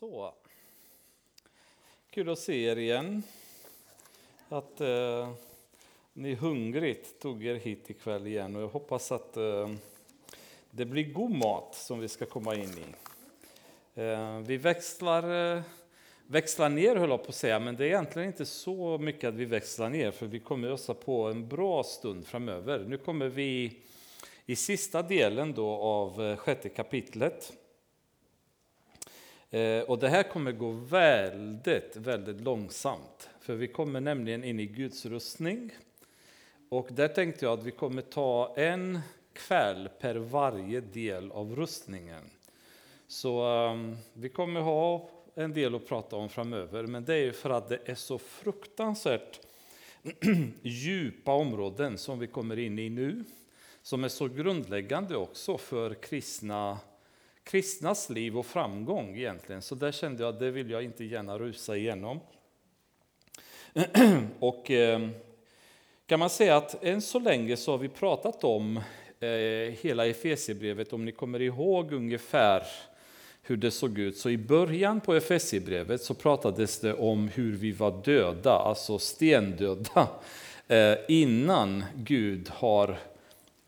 Så. Kul att se er igen. Att eh, ni hungrigt tog er hit ikväll igen och jag hoppas att eh, det blir god mat som vi ska komma in i. Eh, vi växlar, eh, växlar ner höll jag på att säga, men det är egentligen inte så mycket att vi växlar ner för vi kommer ösa på en bra stund framöver. Nu kommer vi i sista delen då av eh, sjätte kapitlet Eh, och det här kommer gå väldigt, väldigt långsamt. För vi kommer nämligen in i Guds rustning. Och där tänkte jag att vi kommer ta en kväll per varje del av rustningen. Så um, vi kommer ha en del att prata om framöver, men det är för att det är så fruktansvärt djupa områden som vi kommer in i nu, som är så grundläggande också för kristna kristnas liv och framgång egentligen. Så där kände jag att det vill jag inte gärna rusa igenom. och eh, kan man säga att än så länge så har vi pratat om eh, hela Efesierbrevet, om ni kommer ihåg ungefär hur det såg ut. Så i början på Efesierbrevet så pratades det om hur vi var döda, alltså stendöda, eh, innan Gud har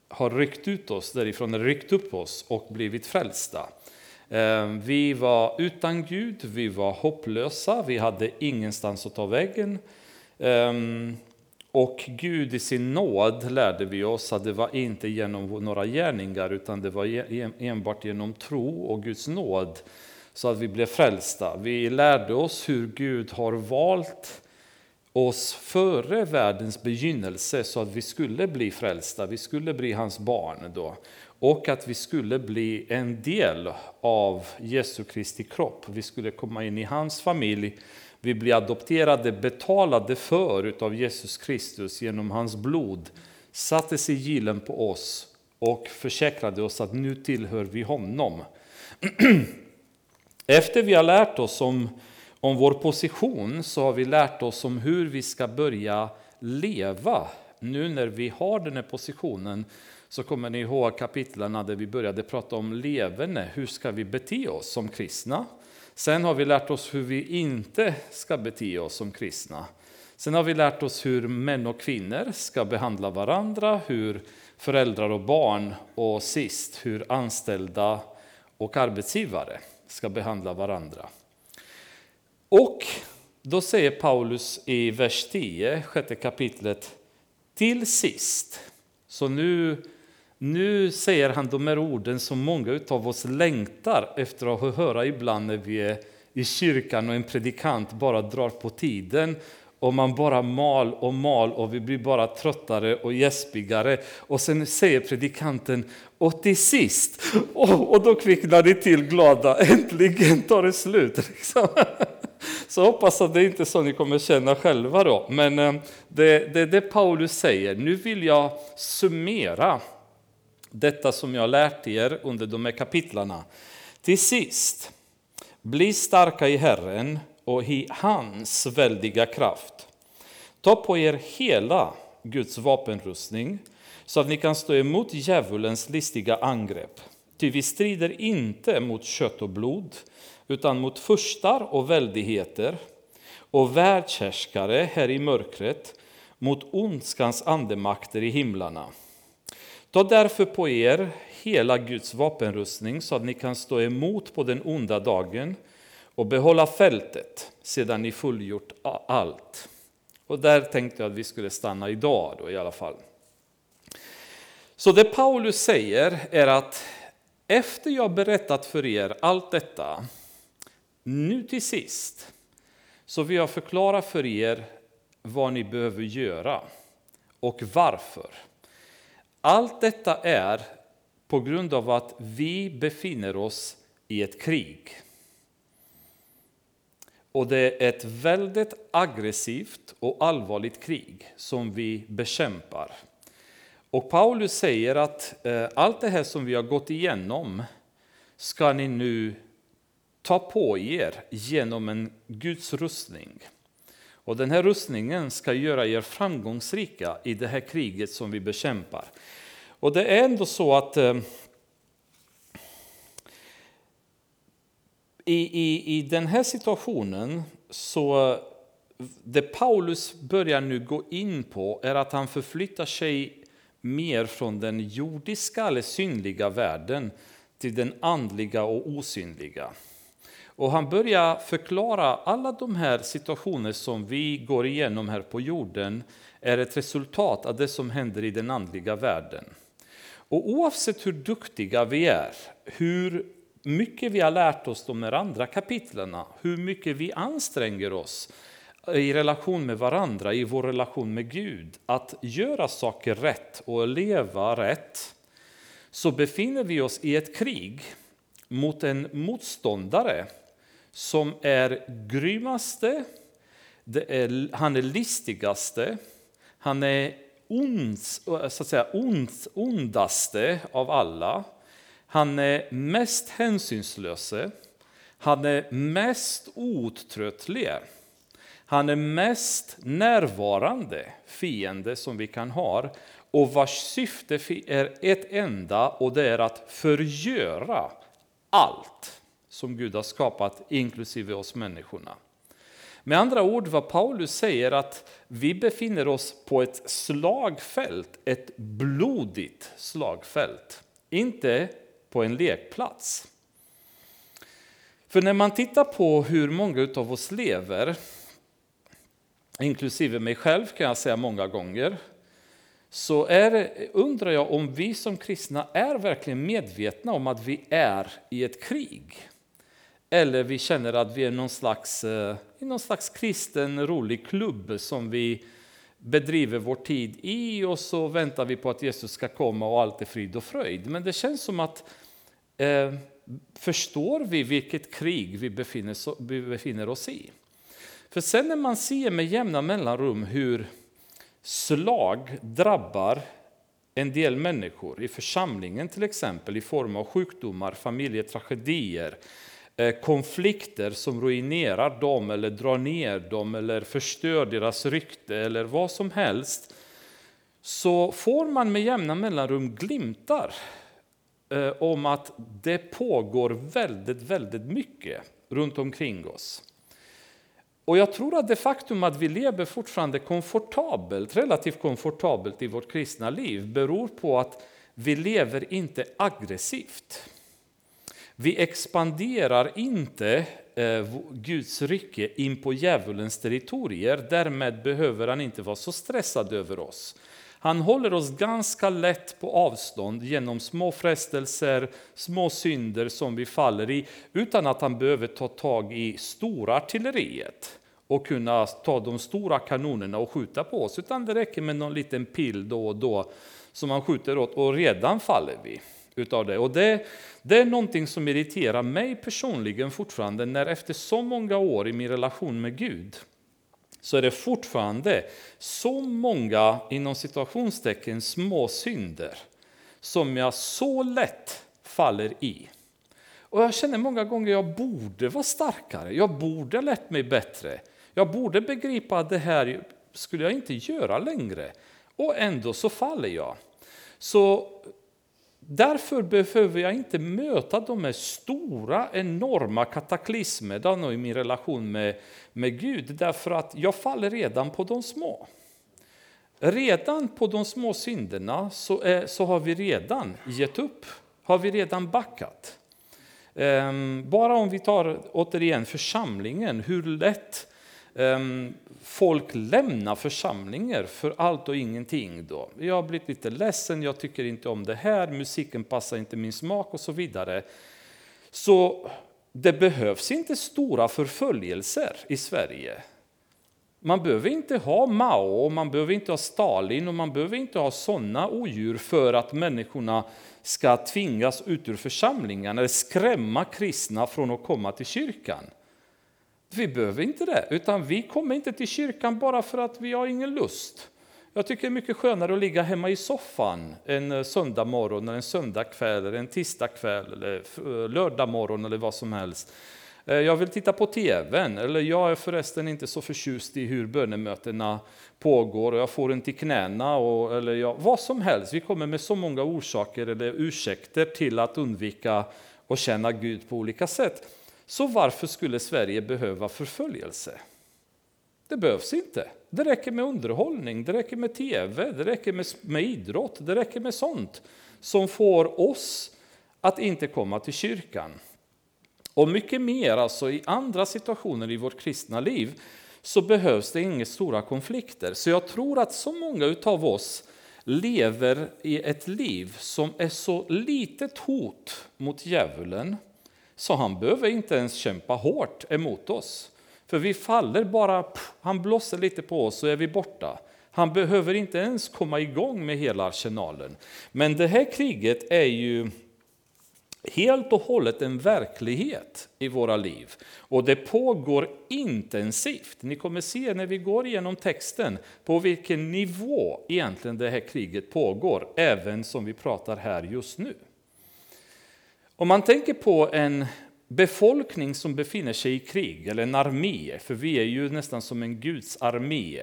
har ryckt ut oss därifrån, ryckt upp oss och blivit frälsta. Ehm, vi var utan Gud, vi var hopplösa, vi hade ingenstans att ta vägen. Ehm, och Gud i sin nåd lärde vi oss att det var inte genom några gärningar utan det var enbart genom tro och Guds nåd så att vi blev frälsta. Vi lärde oss hur Gud har valt oss före världens begynnelse så att vi skulle bli frälsta, vi skulle bli hans barn då. Och att vi skulle bli en del av Jesu Kristi kropp. Vi skulle komma in i hans familj. Vi blir adopterade, betalade för av Jesus Kristus genom hans blod. Satte sigillen på oss och försäkrade oss att nu tillhör vi honom. Efter vi har lärt oss om om vår position så har vi lärt oss om hur vi ska börja leva. Nu när vi har den här positionen så kommer ni ihåg kapitlen där vi började prata om levande. Hur ska vi bete oss som kristna? Sen har vi lärt oss hur vi inte ska bete oss som kristna. Sen har vi lärt oss hur män och kvinnor ska behandla varandra, hur föräldrar och barn och sist hur anställda och arbetsgivare ska behandla varandra. Och då säger Paulus i vers 10, sjätte kapitlet, till sist. Så nu, nu säger han de här orden som många av oss längtar efter att höra ibland när vi är i kyrkan och en predikant bara drar på tiden och man bara mal och mal och vi blir bara tröttare och gäspigare. Och sen säger predikanten, och till sist, och, och då kvicknar det till glada, äntligen tar det slut. Liksom. Så hoppas att det inte är så ni kommer känna själva då. Men eh, det är det, det Paulus säger. Nu vill jag summera detta som jag lärt er under de här kapitlarna. Till sist, bli starka i Herren och i hans väldiga kraft. Ta på er hela Guds vapenrustning så att ni kan stå emot djävulens listiga angrepp. Ty vi strider inte mot kött och blod utan mot furstar och väldigheter och världshärskare här i mörkret, mot ondskans andemakter i himlarna. Ta därför på er hela Guds vapenrustning så att ni kan stå emot på den onda dagen och behålla fältet sedan ni fullgjort allt. Och där tänkte jag att vi skulle stanna idag då i alla fall. Så det Paulus säger är att efter jag berättat för er allt detta nu till sist så vill jag förklara för er vad ni behöver göra och varför. Allt detta är på grund av att vi befinner oss i ett krig. Och det är ett väldigt aggressivt och allvarligt krig som vi bekämpar. Och Paulus säger att eh, allt det här som vi har gått igenom ska ni nu ta på er genom en Guds rustning. Och den här rustningen ska göra er framgångsrika i det här kriget som vi bekämpar. Och det är ändå så att eh, i, i, i den här situationen så det Paulus börjar nu gå in på är att han förflyttar sig mer från den jordiska eller synliga världen till den andliga och osynliga. Och han börjar förklara alla de här situationer som vi går igenom här på jorden är ett resultat av det som händer i den andliga världen. Och oavsett hur duktiga vi är, hur mycket vi har lärt oss de här andra kapitlen, hur mycket vi anstränger oss i relation med varandra, i vår relation med Gud, att göra saker rätt och leva rätt, så befinner vi oss i ett krig mot en motståndare som är grymmaste, är, han är listigaste, han är ond, så att säga, ond, ondaste av alla. Han är mest hänsynslöse, han är mest outtröttlig. Han är mest närvarande fiende som vi kan ha och vars syfte är ett enda och det är att förgöra allt som Gud har skapat, inklusive oss människorna. Med andra ord, vad Paulus säger att vi befinner oss på ett slagfält, ett blodigt slagfält, inte på en lekplats. För när man tittar på hur många av oss lever, inklusive mig själv kan jag säga många gånger, så är, undrar jag om vi som kristna är verkligen medvetna om att vi är i ett krig. Eller vi känner att vi är någon slags, eh, i någon slags kristen rolig klubb som vi bedriver vår tid i och så väntar vi på att Jesus ska komma och allt är frid och fröjd. Men det känns som att eh, förstår vi vilket krig vi befinner, vi befinner oss i? För sen när man ser med jämna mellanrum hur slag drabbar en del människor i församlingen till exempel i form av sjukdomar, familjetragedier, Eh, konflikter som ruinerar dem eller drar ner dem eller förstör deras rykte eller vad som helst så får man med jämna mellanrum glimtar eh, om att det pågår väldigt, väldigt mycket runt omkring oss. Och jag tror att det faktum att vi lever fortfarande komfortabelt, relativt komfortabelt i vårt kristna liv beror på att vi lever inte aggressivt. Vi expanderar inte eh, Guds rike in på djävulens territorier. Därmed behöver han inte vara så stressad över oss. Han håller oss ganska lätt på avstånd genom små frestelser, små synder som vi faller i, utan att han behöver ta tag i stora artilleriet och kunna ta de stora kanonerna och skjuta på oss, utan det räcker med någon liten pil då och då som han skjuter åt och redan faller vi utav det. Och det, det är någonting som irriterar mig personligen fortfarande när efter så många år i min relation med Gud så är det fortfarande så många inom situationstecken små synder som jag så lätt faller i. Och jag känner många gånger att jag borde vara starkare, jag borde ha lärt mig bättre. Jag borde begripa att det här skulle jag inte göra längre. Och ändå så faller jag. Så Därför behöver jag inte möta de här stora, enorma kataklysmerna i min relation med, med Gud, därför att jag faller redan på de små. Redan på de små synderna så, är, så har vi redan gett upp, har vi redan backat. Ehm, bara om vi tar återigen församlingen, hur lätt Ehm, folk lämnar församlingar för allt och ingenting. Då. Jag har blivit lite ledsen, jag tycker inte om det här, musiken passar inte min smak och så vidare. Så det behövs inte stora förföljelser i Sverige. Man behöver inte ha Mao, man behöver inte ha Stalin och man behöver inte ha sådana odjur för att människorna ska tvingas ut ur församlingen eller skrämma kristna från att komma till kyrkan. Vi behöver inte det, utan vi kommer inte till kyrkan bara för att vi har ingen lust. Jag tycker det är mycket skönare att ligga hemma i soffan en eh, söndag morgon, en söndag kväll, eller en tisdag kväll, eller eh, lördag morgon eller vad som helst. Eh, jag vill titta på tvn, eller jag är förresten inte så förtjust i hur bönemötena pågår och jag får inte i knäna, och, eller jag, vad som helst. Vi kommer med så många orsaker eller ursäkter till att undvika att känna Gud på olika sätt. Så varför skulle Sverige behöva förföljelse? Det behövs inte. Det räcker med underhållning, det räcker med tv, det räcker med, med idrott, det räcker med sånt som får oss att inte komma till kyrkan. Och mycket mer, alltså i andra situationer i vårt kristna liv, så behövs det inga stora konflikter. Så jag tror att så många av oss lever i ett liv som är så litet hot mot djävulen så han behöver inte ens kämpa hårt emot oss. För vi faller bara, han blåser lite på oss så är vi borta. Han behöver inte ens komma igång med hela arsenalen. Men det här kriget är ju helt och hållet en verklighet i våra liv. Och det pågår intensivt. Ni kommer se när vi går igenom texten på vilken nivå egentligen det här kriget pågår, även som vi pratar här just nu. Om man tänker på en befolkning som befinner sig i krig, eller en armé, för vi är ju nästan som en Guds armé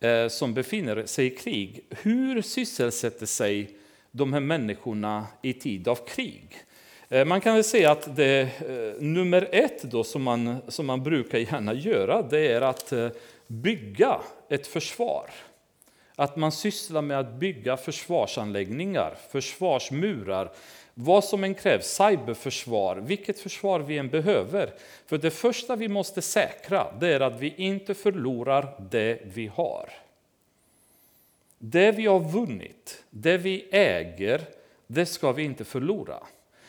eh, som befinner sig i krig. Hur sysselsätter sig de här människorna i tid av krig? Eh, man kan väl säga att det eh, nummer ett då som man, som man brukar gärna göra, det är att bygga ett försvar. Att man sysslar med att bygga försvarsanläggningar, försvarsmurar, vad som än krävs, cyberförsvar, vilket försvar vi än behöver. För det första vi måste säkra, det är att vi inte förlorar det vi har. Det vi har vunnit, det vi äger, det ska vi inte förlora.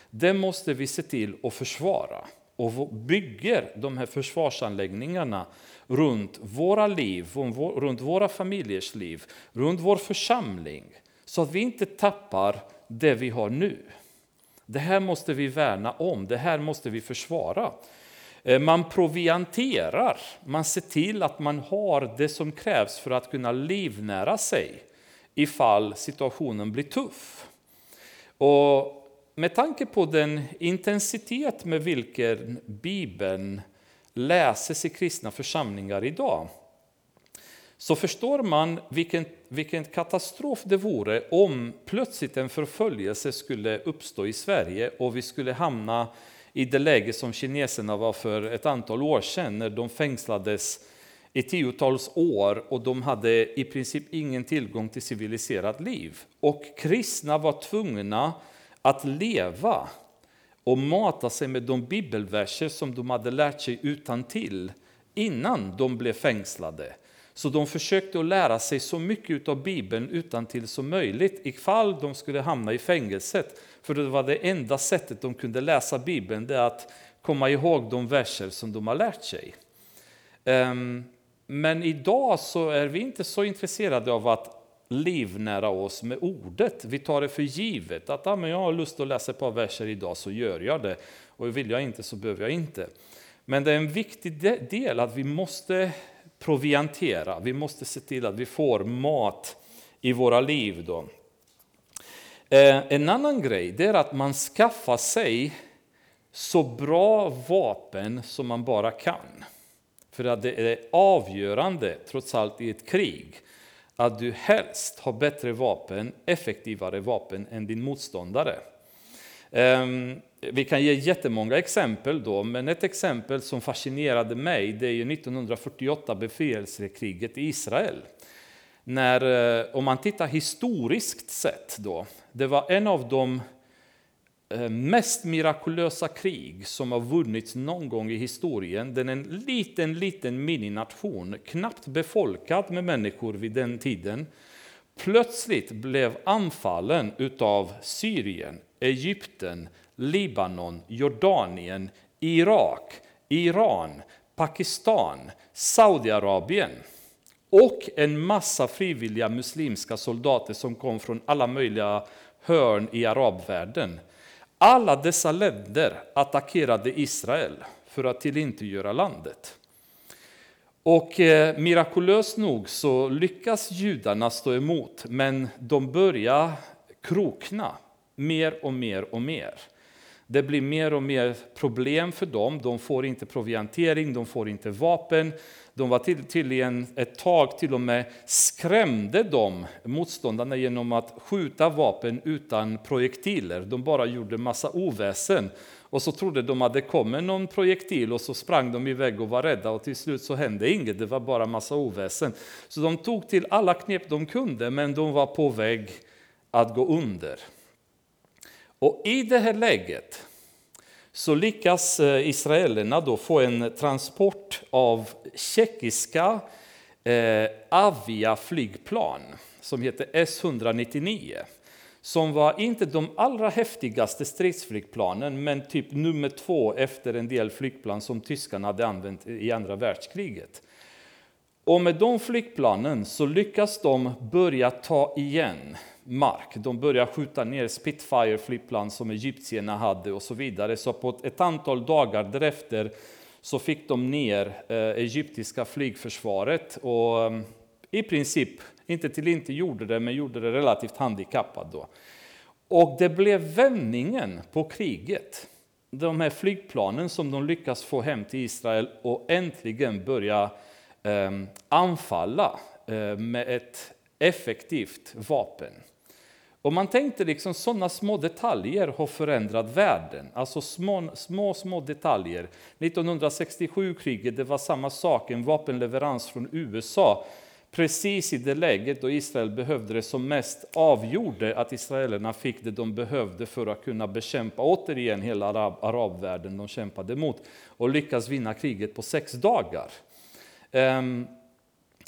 Det måste vi se till att försvara och bygger de här försvarsanläggningarna runt våra liv, runt våra familjers liv, runt vår församling, så att vi inte tappar det vi har nu. Det här måste vi värna om, det här måste vi försvara. Eh, man provianterar, man ser till att man har det som krävs för att kunna livnära sig ifall situationen blir tuff. Och med tanke på den intensitet med vilken Bibeln läses i kristna församlingar idag så förstår man vilken, vilken katastrof det vore om plötsligt en förföljelse skulle uppstå i Sverige och vi skulle hamna i det läge som kineserna var för ett antal år sedan när de fängslades i tiotals år och de hade i princip ingen tillgång till civiliserat liv. Och kristna var tvungna att leva och mata sig med de bibelverser som de hade lärt sig utan till innan de blev fängslade. Så de försökte att lära sig så mycket av Bibeln utan till som möjligt ifall de skulle hamna i fängelset. För det var det enda sättet de kunde läsa Bibeln, det att komma ihåg de verser som de har lärt sig. Ehm, men idag så är vi inte så intresserade av att livnära oss med ordet. Vi tar det för givet att ah, men jag har lust att läsa ett par verser idag så gör jag det. Och vill jag inte så behöver jag inte. Men det är en viktig del att vi måste proviantera. Vi måste se till att vi får mat i våra liv. Då. Eh, en annan grej det är att man skaffar sig så bra vapen som man bara kan. För att det är avgörande, trots allt i ett krig, att du helst har bättre vapen, effektivare vapen än din motståndare. Ehm, vi kan ge jättemånga exempel då, men ett exempel som fascinerade mig det är ju 1948 befrielsekriget i Israel. När, eh, om man tittar historiskt sett då, det var en av de eh, mest mirakulösa krig som har vunnits någon gång i historien. Den är en liten, liten minination, knappt befolkad med människor vid den tiden. Plötsligt blev anfallen utav Syrien, Egypten, Libanon, Jordanien, Irak, Iran, Pakistan, Saudiarabien och en massa frivilliga muslimska soldater som kom från alla möjliga hörn i arabvärlden. Alla dessa länder attackerade Israel för att tillintetgöra landet. Och eh, mirakulöst nog så lyckas judarna stå emot, men de börjar krokna mer och mer och mer. Det blir mer och mer problem för dem. De får inte proviantering, de får inte vapen. De var till, tydligen ett tag till och med skrämde de motståndarna genom att skjuta vapen utan projektiler. De bara gjorde massa oväsen. Och så trodde de att det kom någon projektil och så sprang de iväg och var rädda och till slut så hände inget, det var bara massa oväsen. Så de tog till alla knep de kunde men de var på väg att gå under. Och i det här läget så lyckas eh, israelerna då få en transport av tjeckiska eh, Avia-flygplan som heter S-199 som var inte de allra häftigaste stridsflygplanen men typ nummer två efter en del flygplan som tyskarna hade använt i andra världskriget. Och med de flygplanen så lyckas de börja ta igen mark. De börjar skjuta ner Spitfire-flygplan som egyptierna hade och så vidare. Så på ett antal dagar därefter så fick de ner eh, egyptiska flygförsvaret och eh, i princip, inte till inte gjorde det, men gjorde det relativt handikappat då. Och det blev vändningen på kriget. De här flygplanen som de lyckas få hem till Israel och äntligen börja Ehm, anfalla eh, med ett effektivt vapen. Och man tänkte liksom sådana små detaljer har förändrat världen. Alltså små, små, små detaljer. 1967-kriget, det var samma sak, en vapenleverans från USA. Precis i det läget då Israel behövde det som mest avgjorde att israelerna fick det de behövde för att kunna bekämpa återigen hela arab, arabvärlden de kämpade mot och lyckas vinna kriget på sex dagar. Ehm,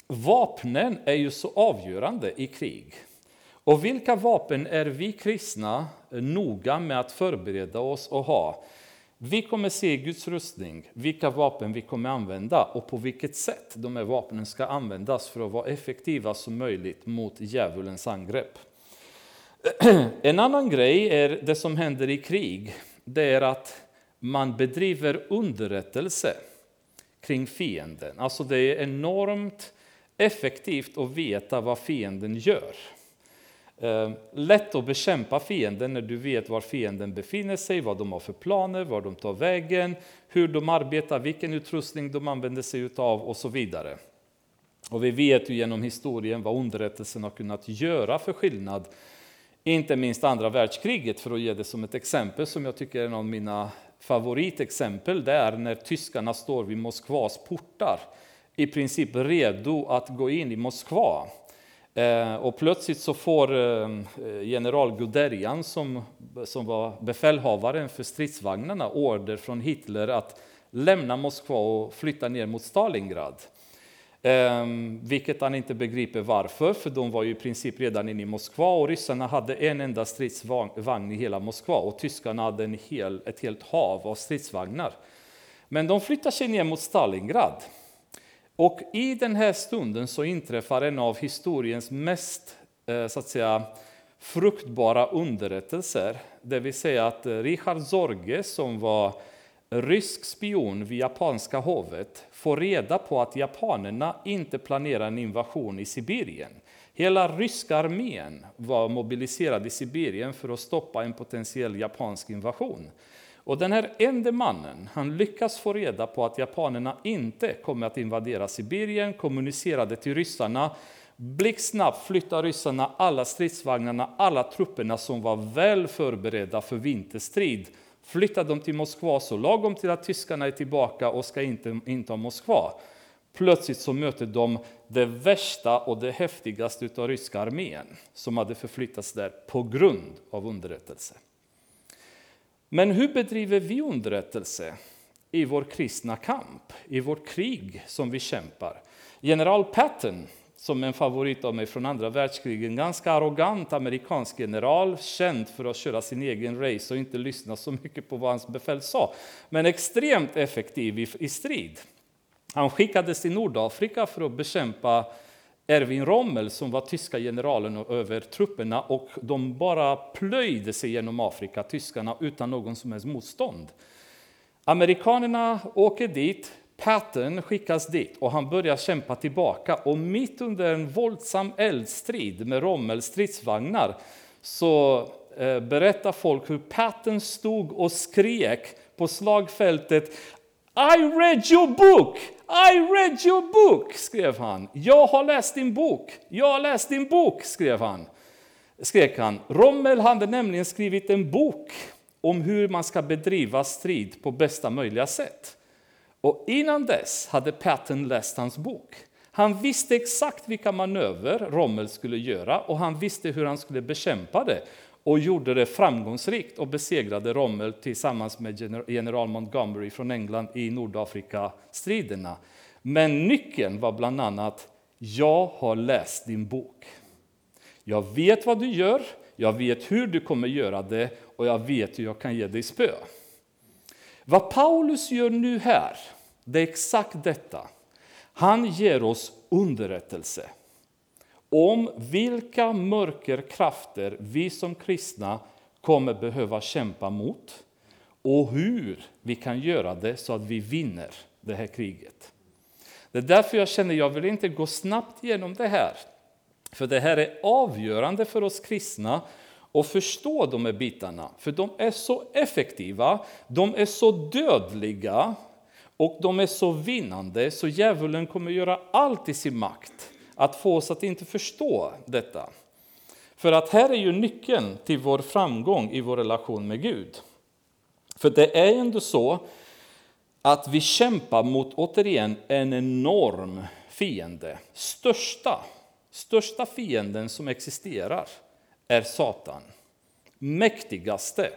vapnen är ju så avgörande i krig. Och vilka vapen är vi kristna noga med att förbereda oss och ha? Vi kommer se Guds rustning, vilka vapen vi kommer använda och på vilket sätt de här vapnen ska användas för att vara effektiva som möjligt mot djävulens angrepp. En annan grej är det som händer i krig. Det är att man bedriver underrättelse kring fienden. Alltså det är enormt effektivt att veta vad fienden gör. Eh, lätt att bekämpa fienden när du vet var fienden befinner sig, vad de har för planer, var de tar vägen, hur de arbetar, vilken utrustning de använder sig av och så vidare. Och vi vet ju genom historien vad underrättelsen har kunnat göra för skillnad. Inte minst andra världskriget, för att ge det som ett exempel som jag tycker är en av mina favoritexempel. Det är när tyskarna står vid Moskvas portar, i princip redo att gå in i Moskva. Eh, och plötsligt så får eh, general Guderian, som, som var befälhavaren för stridsvagnarna, order från Hitler att lämna Moskva och flytta ner mot Stalingrad. Eh, vilket han inte begriper varför, för de var ju i princip redan inne i Moskva och ryssarna hade en enda stridsvagn i hela Moskva och tyskarna hade en hel, ett helt hav av stridsvagnar. Men de flyttar sig ner mot Stalingrad. Och i den här stunden så inträffar en av historiens mest eh, så att säga, fruktbara underrättelser. Det vill säga att eh, Richard Zorge, som var rysk spion vid japanska hovet, får reda på att japanerna inte planerar en invasion i Sibirien. Hela ryska armén var mobiliserad i Sibirien för att stoppa en potentiell japansk invasion. Och den här ende mannen, han lyckas få reda på att japanerna inte kommer att invadera Sibirien, kommunicerade till ryssarna, blixtsnabbt flyttar ryssarna alla stridsvagnarna, alla trupperna som var väl förberedda för vinterstrid, flyttar de till Moskva så lagom till att tyskarna är tillbaka och ska inte inta Moskva. Plötsligt så möter de det värsta och det häftigaste av ryska armén som hade förflyttats där på grund av underrättelse. Men hur bedriver vi underrättelse i vår kristna kamp, i vårt krig som vi kämpar? General Patton, som en favorit av mig från andra världskriget, en ganska arrogant amerikansk general, känd för att köra sin egen race och inte lyssna så mycket på vad hans befäl sa, men extremt effektiv i, i strid. Han skickades till Nordafrika för att bekämpa Erwin Rommel som var tyska generalen över trupperna och de bara plöjde sig genom Afrika, tyskarna, utan någon som helst motstånd. Amerikanerna åker dit, Patton skickas dit och han börjar kämpa tillbaka och mitt under en våldsam eldstrid med Rommels stridsvagnar så eh, berättar folk hur Patton stod och skrek på slagfältet I read your book! I read your book, skrev han. Jag har läst din bok. Jag har läst din bok, skrev han. Skrek han. Rommel hade nämligen skrivit en bok om hur man ska bedriva strid på bästa möjliga sätt. Och innan dess hade Patton läst hans bok. Han visste exakt vilka manöver Rommel skulle göra och han visste hur han skulle bekämpa det och gjorde det framgångsrikt och besegrade Rommel tillsammans med general Montgomery från England i Nordafrika-striderna. Men nyckeln var bland annat jag har läst din bok. Jag vet vad du gör, jag vet hur du kommer göra det och jag vet hur jag kan ge dig spö. Vad Paulus gör nu här, det är exakt detta. Han ger oss underrättelse om vilka mörkerkrafter vi som kristna kommer behöva kämpa mot och hur vi kan göra det så att vi vinner det här kriget. Det är därför jag känner att jag vill inte gå snabbt igenom det här. För det här är avgörande för oss kristna att förstå de här bitarna. För de är så effektiva, de är så dödliga och de är så vinnande så djävulen kommer göra allt i sin makt att få oss att inte förstå detta. För att här är ju nyckeln till vår framgång i vår relation med Gud. För det är ändå så att vi kämpar mot, återigen, en enorm fiende. Största, största fienden som existerar är Satan. Mäktigaste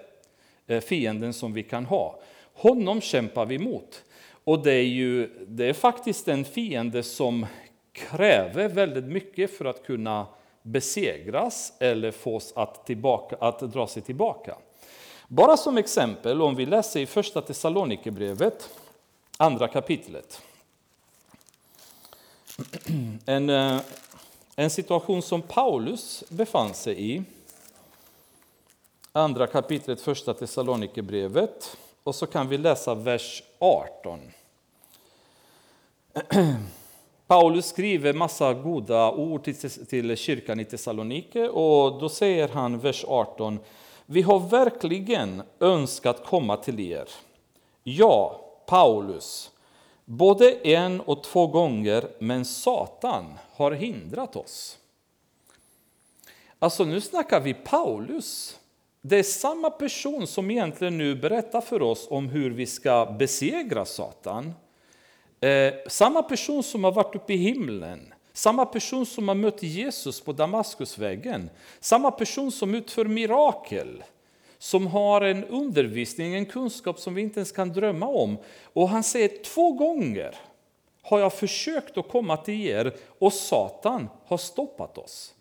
eh, fienden som vi kan ha. Honom kämpar vi mot. Och det är ju det är faktiskt en fiende som kräver väldigt mycket för att kunna besegras eller fås att, tillbaka, att dra sig tillbaka. Bara som exempel, om vi läser i första Thessalonikerbrevet, andra kapitlet. En, eh, en situation som Paulus befann sig i. Andra kapitlet, första Thessalonikerbrevet. Och så kan vi läsa vers 18. Paulus skriver massa goda ord till, kyrkan i Thessalonike och då säger han, vers 18, vi har verkligen önskat komma till er. Ja, Paulus, både en och två gånger, men Satan har hindrat oss. Alltså nu snackar vi Paulus. Det är samma person som egentligen nu berättar för oss om hur vi ska besegra Satan. Eh, samma person som har varit uppe i himlen, samma person som har mött Jesus på Damaskusvägen, samma person som utför mirakel, som har en undervisning, en kunskap som vi inte ens kan drömma om. Och han säger två gånger har jag försökt att komma till er och Satan har stoppat oss.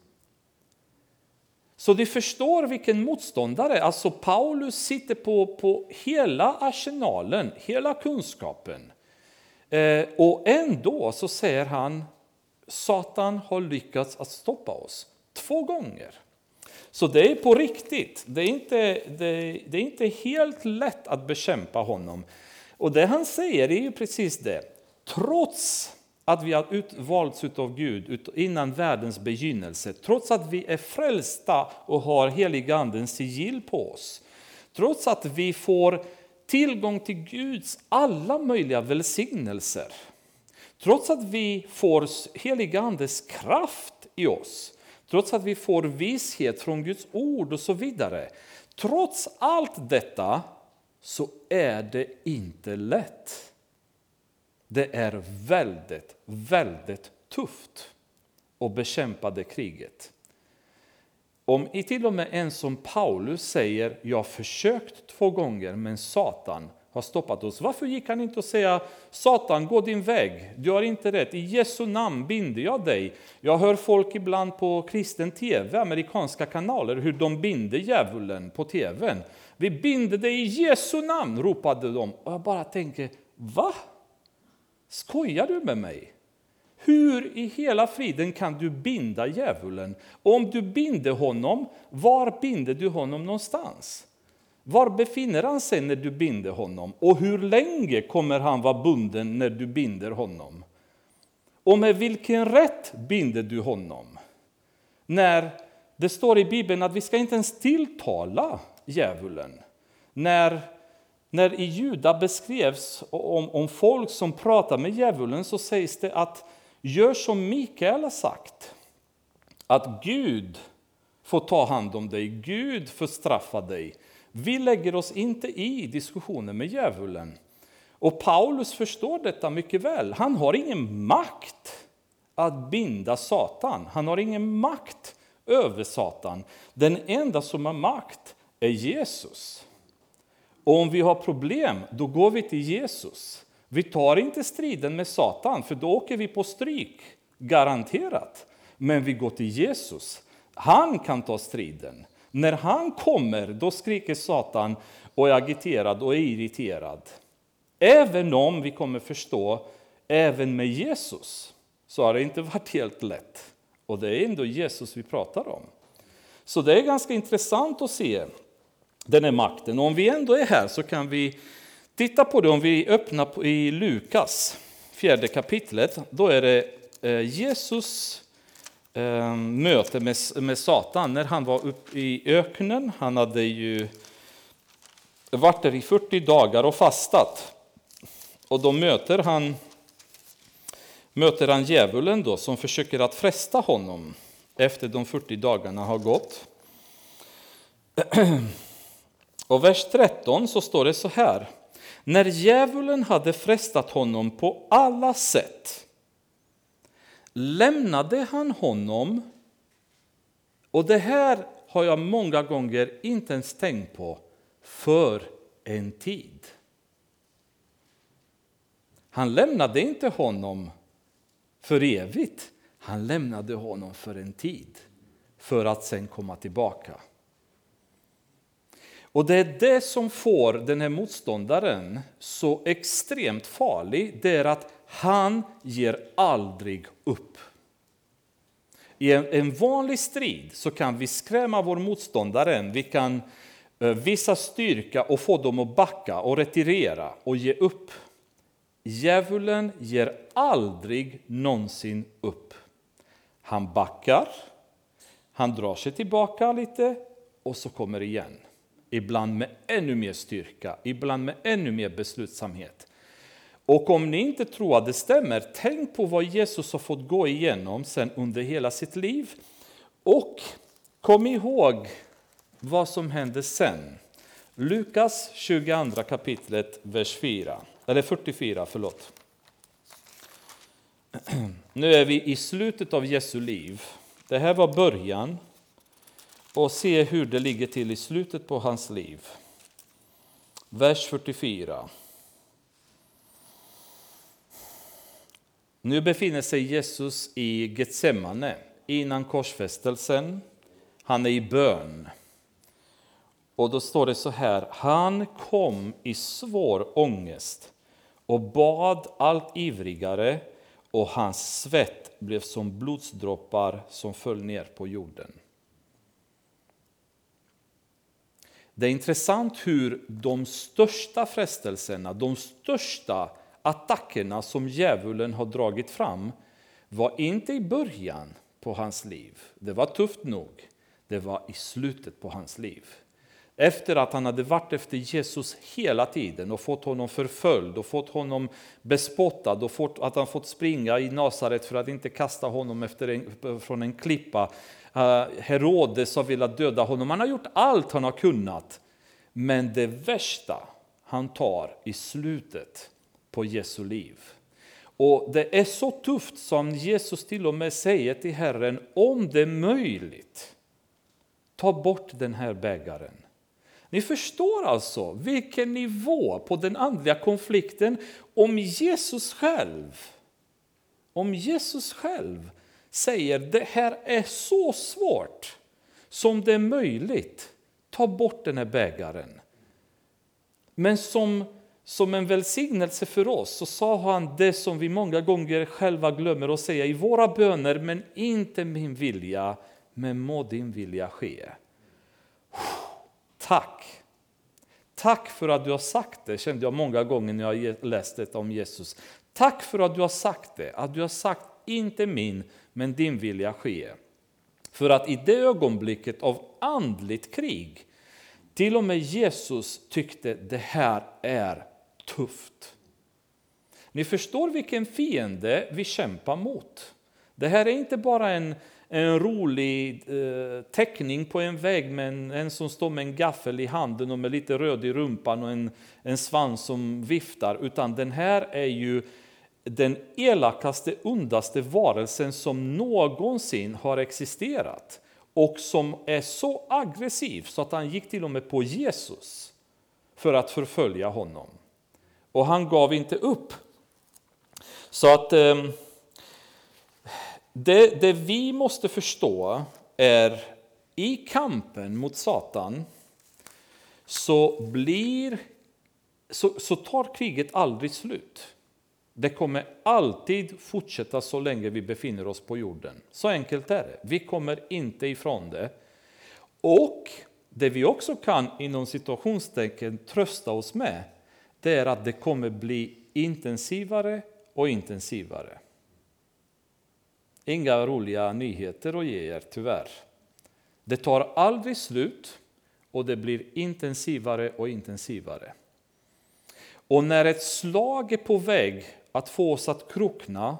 Så du förstår vilken motståndare, alltså Paulus sitter på, på hela arsenalen, hela kunskapen. Eh, och ändå så säger han Satan har lyckats att stoppa oss två gånger. Så det är på riktigt. Det är inte, det, det är inte helt lätt att bekämpa honom. Och det han säger är ju precis det. Trots att vi har utvalts av Gud innan världens begynnelse, trots att vi är frälsta och har heligandens sigill på oss, trots att vi får tillgång till Guds alla möjliga välsignelser. Trots att vi får heligandes kraft i oss, trots att vi får vishet från Guds ord och så vidare. Trots allt detta så är det inte lätt. Det är väldigt, väldigt tufft att bekämpa det kriget. Om till och med en som Paulus säger, jag har försökt två gånger men Satan har stoppat oss. Varför gick han inte och säga, Satan gå din väg, du har inte rätt, i Jesu namn binder jag dig. Jag hör folk ibland på kristen tv, amerikanska kanaler, hur de binder djävulen på tvn. Vi binder dig i Jesu namn, ropade de. Och jag bara tänker, va? Skojar du med mig? Hur i hela friden kan du binda djävulen? Om du binder honom, var binder du honom någonstans? Var befinner han sig när du binder honom? Och hur länge kommer han vara bunden när du binder honom? Och med vilken rätt binder du honom? När det står i Bibeln att vi ska inte ens tilltala djävulen. När, när i Juda beskrevs om, om folk som pratar med djävulen så sägs det att Gör som Mikael har sagt, att Gud får ta hand om dig, Gud får straffa dig. Vi lägger oss inte i diskussionen med djävulen. Och Paulus förstår detta mycket väl. Han har ingen makt att binda Satan. Han har ingen makt över Satan. Den enda som har makt är Jesus. Och om vi har problem, då går vi till Jesus. Vi tar inte striden med Satan, för då åker vi på stryk, garanterat. Men vi går till Jesus. Han kan ta striden. När han kommer, då skriker Satan och är agiterad och är irriterad. Även om vi kommer förstå, även med Jesus, så har det inte varit helt lätt. Och det är ändå Jesus vi pratar om. Så det är ganska intressant att se den här makten. Och om vi ändå är här så kan vi titta på det om vi öppnar i Lukas, fjärde kapitlet. Då är det eh, Jesus ehm, möte med, med Satan när han var uppe i öknen. Han hade ju varit där i 40 dagar och fastat. Och då möter han, möter han djävulen då, som försöker att fresta honom efter de 40 dagarna har gått. Och vers 13 så står det så här. När djävulen hade frestat honom på alla sätt lämnade han honom, och det här har jag många gånger inte ens tänkt på, för en tid. Han lämnade inte honom för evigt, han lämnade honom för en tid, för att sen komma tillbaka. Och det är det som får den här motståndaren så extremt farlig, det är att han ger aldrig upp. I en, en vanlig strid så kan vi skrämma vår motståndare, vi kan eh, visa styrka och få dem att backa och retirera och ge upp. Djävulen ger aldrig någonsin upp. Han backar, han drar sig tillbaka lite och så kommer igen. Ibland med ännu mer styrka, ibland med ännu mer beslutsamhet. Och om ni inte tror att det stämmer, tänk på vad Jesus har fått gå igenom sen under hela sitt liv. Och kom ihåg vad som hände sen. Lukas 22 kapitlet, vers 4, eller 44. Förlåt. Nu är vi i slutet av Jesu liv. Det här var början. Och se hur det ligger till i slutet på hans liv. Vers 44. Nu befinner sig Jesus i Getsemane innan korsfästelsen. Han är i bön. Och då står det så här, han kom i svår ångest och bad allt ivrigare och hans svett blev som blodsdroppar som föll ner på jorden. Det är intressant hur de största frestelserna, de största attackerna som djävulen har dragit fram var inte i början på hans liv. Det var tufft nog. Det var i slutet på hans liv. Efter att han hade varit efter Jesus hela tiden och fått honom förföljd och fått honom bespottad och fått, att han fått springa i Nasaret för att inte kasta honom efter en, från en klippa. Eh, Herodes har velat döda honom. Han har gjort allt han har kunnat. Men det värsta han tar i slutet på Jesu liv. Och Det är så tufft som Jesus till och med säger till Herren, om det är möjligt, ta bort den här bägaren. Ni förstår alltså vilken nivå på den andliga konflikten om Jesus själv, om Jesus själv säger det här är så svårt som det är möjligt, ta bort den här bägaren. Men som som en välsignelse för oss så sa han det som vi många gånger själva glömmer att säga i våra böner, men inte min vilja, men må din vilja ske. Tack! Tack för att du har sagt det, kände jag många gånger när jag läste om Jesus. Tack för att du har sagt det, att du har sagt inte min, men din vilja ske. För att i det ögonblicket av andligt krig, till och med Jesus tyckte det här är tufft. Ni förstår vilken fiende vi kämpar mot. Det här är inte bara en, en rolig eh, teckning på en vägg med en, en, som står med en gaffel i handen och med lite röd i rumpan och en, en svans som viftar. Utan den här är ju den elakaste, ondaste varelsen som någonsin har existerat. Och som är så aggressiv så att han gick till och med på Jesus för att förfölja honom. Och han gav inte upp. Så att eh, det, det vi måste förstå är i kampen mot Satan så, blir, så, så tar kriget aldrig slut. Det kommer alltid fortsätta så länge vi befinner oss på jorden. Så enkelt är det. Vi kommer inte ifrån det. Och det vi också kan inom situationstecken trösta oss med, det är att det kommer bli intensivare och intensivare. Inga roliga nyheter att ge er, tyvärr. Det tar aldrig slut och det blir intensivare och intensivare. Och när ett slag är på väg att få oss att krokna,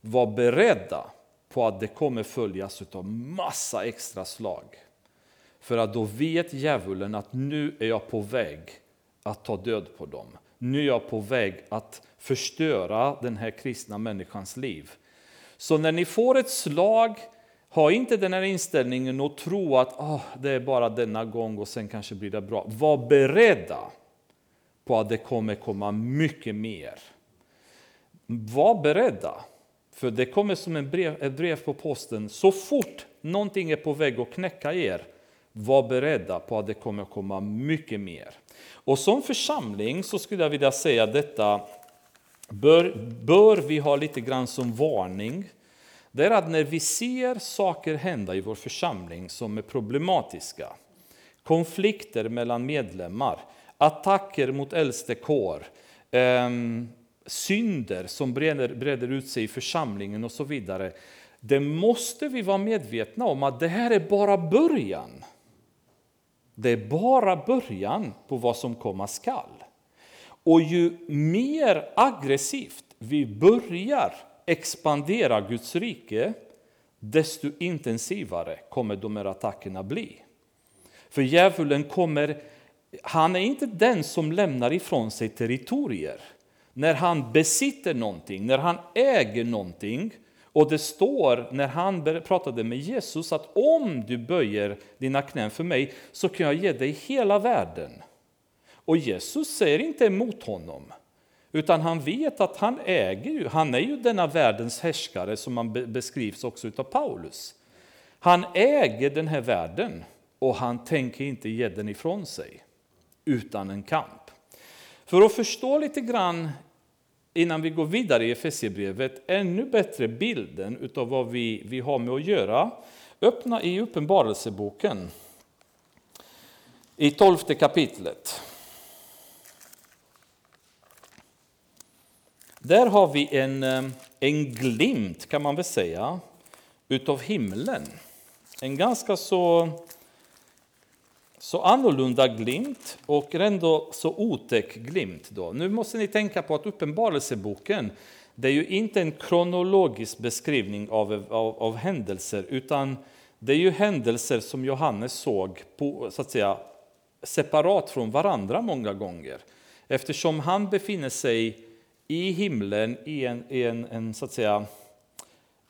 var beredda på att det kommer följas av massa extra slag. För att då vet djävulen att nu är jag på väg att ta död på dem. Nu är jag på väg att förstöra den här kristna människans liv. Så när ni får ett slag, ha inte den här inställningen och tro att oh, det är bara denna gång och sen kanske blir det bra. Var beredda på att det kommer komma mycket mer. Var beredda, för det kommer som en brev, ett brev på posten. Så fort någonting är på väg att knäcka er, var beredda på att det kommer komma mycket mer. Och som församling så skulle jag vilja säga detta bör, bör vi ha lite grann som varning. Det är att när vi ser saker hända i vår församling som är problematiska, konflikter mellan medlemmar, attacker mot äldstekår, eh, synder som breder, breder ut sig i församlingen och så vidare. Det måste vi vara medvetna om att det här är bara början. Det är bara början på vad som komma skall. Och ju mer aggressivt vi börjar expandera Guds rike, desto intensivare kommer de här attackerna bli. För djävulen kommer, han är inte den som lämnar ifrån sig territorier. När han besitter någonting, när han äger någonting, och det står när han pratade med Jesus att om du böjer dina knän för mig så kan jag ge dig hela världen. Och Jesus säger inte emot honom, utan han vet att han äger ju, han är ju denna världens härskare som man beskrivs också av Paulus. Han äger den här världen och han tänker inte ge den ifrån sig utan en kamp. För att förstå lite grann innan vi går vidare i Efesierbrevet ännu bättre bilden av vad vi, vi har med att göra. Öppna i Uppenbarelseboken i tolfte kapitlet. Där har vi en, ehm, en glimt, kan man väl säga, utav himlen. En ganska så, så annorlunda glimt och ändå så otäck glimt. Då. Nu måste ni tänka på att Uppenbarelseboken det är ju inte en kronologisk beskrivning av, av, av händelser utan det är ju händelser som Johannes såg på, så att säga, separat från varandra många gånger. Eftersom han befinner sig i himlen i en, i en, en, så att säga,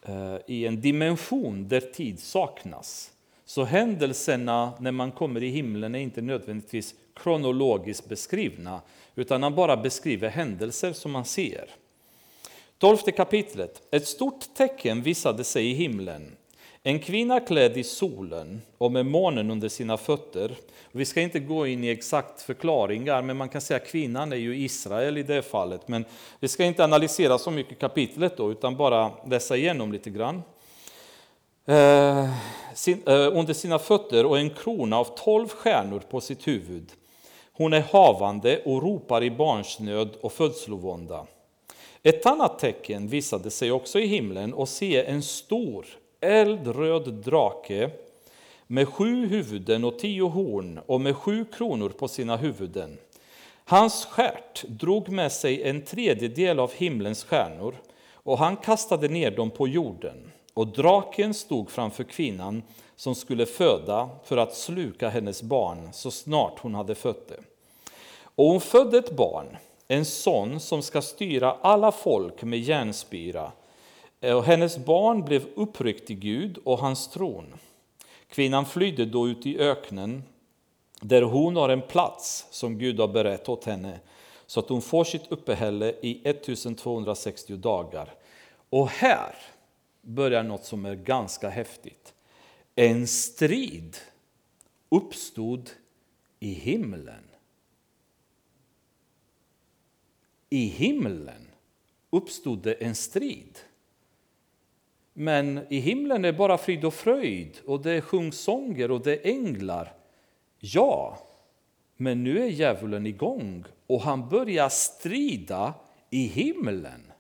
eh, i en dimension där tid saknas. Så händelserna när man kommer i himlen är inte nödvändigtvis kronologiskt beskrivna, utan han bara beskriver händelser som man ser. Tolfte kapitlet. Ett stort tecken visade sig i himlen. En kvinna klädd i solen och med månen under sina fötter. Vi ska inte gå in i exakt förklaringar, men man kan säga att kvinnan är ju Israel i det fallet. Men vi ska inte analysera så mycket kapitlet då, utan bara läsa igenom lite grann. Eh, sin, eh, under sina fötter och en krona av tolv stjärnor på sitt huvud. Hon är havande och ropar i barnsnöd och födslovånda. Ett annat tecken visade sig också i himlen och se en stor eldröd drake med sju huvuden och tio horn och med sju kronor på sina huvuden. Hans skärt drog med sig en tredjedel av himlens stjärnor och han kastade ner dem på jorden. och draken stod framför kvinnan som skulle föda för att sluka hennes barn så snart hon hade fött det. Och hon födde ett barn, en son som ska styra alla folk med järnspira. Eh, och hennes barn blev uppryckt till Gud och hans tron. Kvinnan flydde då ut i öknen där hon har en plats som Gud har berett åt henne så att hon får sitt uppehälle i 1260 dagar. Och här börjar något som är ganska häftigt. En strid uppstod i himlen. I himlen uppstod det en strid. Men i himlen är bara frid och fröjd och det sjungs sånger och det är änglar. Ja, men nu är djävulen igång och han börjar strida i himlen.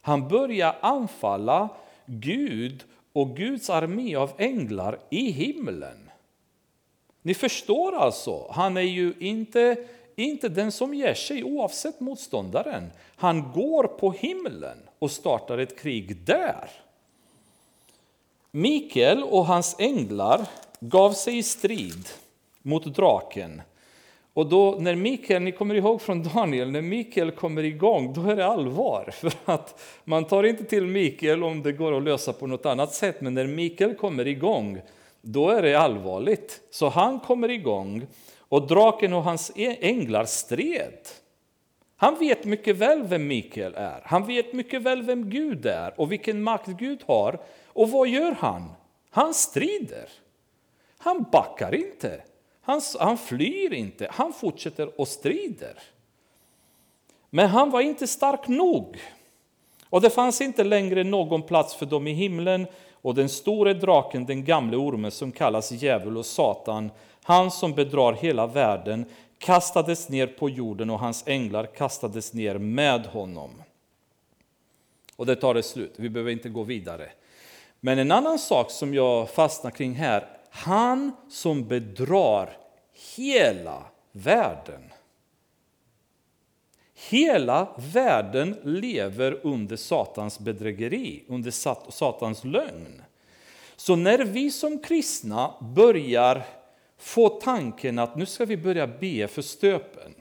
Han börjar anfalla Gud och Guds armé av änglar i himlen. Ni förstår alltså, han är ju inte, inte den som ger sig oavsett motståndaren. Han går på himlen och startar ett krig där. Mikael och hans änglar gav sig i strid mot draken. Och då när Mikael, ni kommer ihåg från Daniel, när Mikael kommer igång, då är det allvar. För att man tar inte till Mikael om det går att lösa på något annat sätt, men när Mikael kommer igång, då är det allvarligt. Så han kommer igång och draken och hans änglar stred. Han vet mycket väl vem Mikael är. Han vet mycket väl vem Gud är och vilken makt Gud har. Och vad gör han? Han strider. Han backar inte. Han, han flyr inte. Han fortsätter och strider. Men han var inte stark nog. Och det fanns inte längre någon plats för dem i himlen och den store draken, den gamle ormen som kallas djävul och Satan, han som bedrar hela världen, kastades ner på jorden och hans änglar kastades ner med honom. Och det tar det slut, vi behöver inte gå vidare. Men en annan sak som jag fastnar kring här, han som bedrar hela världen. Hela världen lever under Satans bedrägeri, under Satans lögn. Så när vi som kristna börjar få tanken att nu ska vi börja be för stöpen,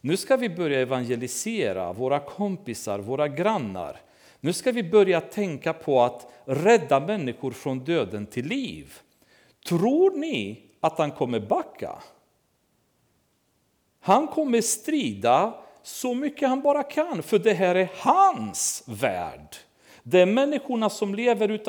nu ska vi börja evangelisera våra kompisar, våra grannar, nu ska vi börja tänka på att rädda människor från döden till liv. Tror ni att han kommer backa? Han kommer strida så mycket han bara kan, för det här är hans värld. Det är människorna som lever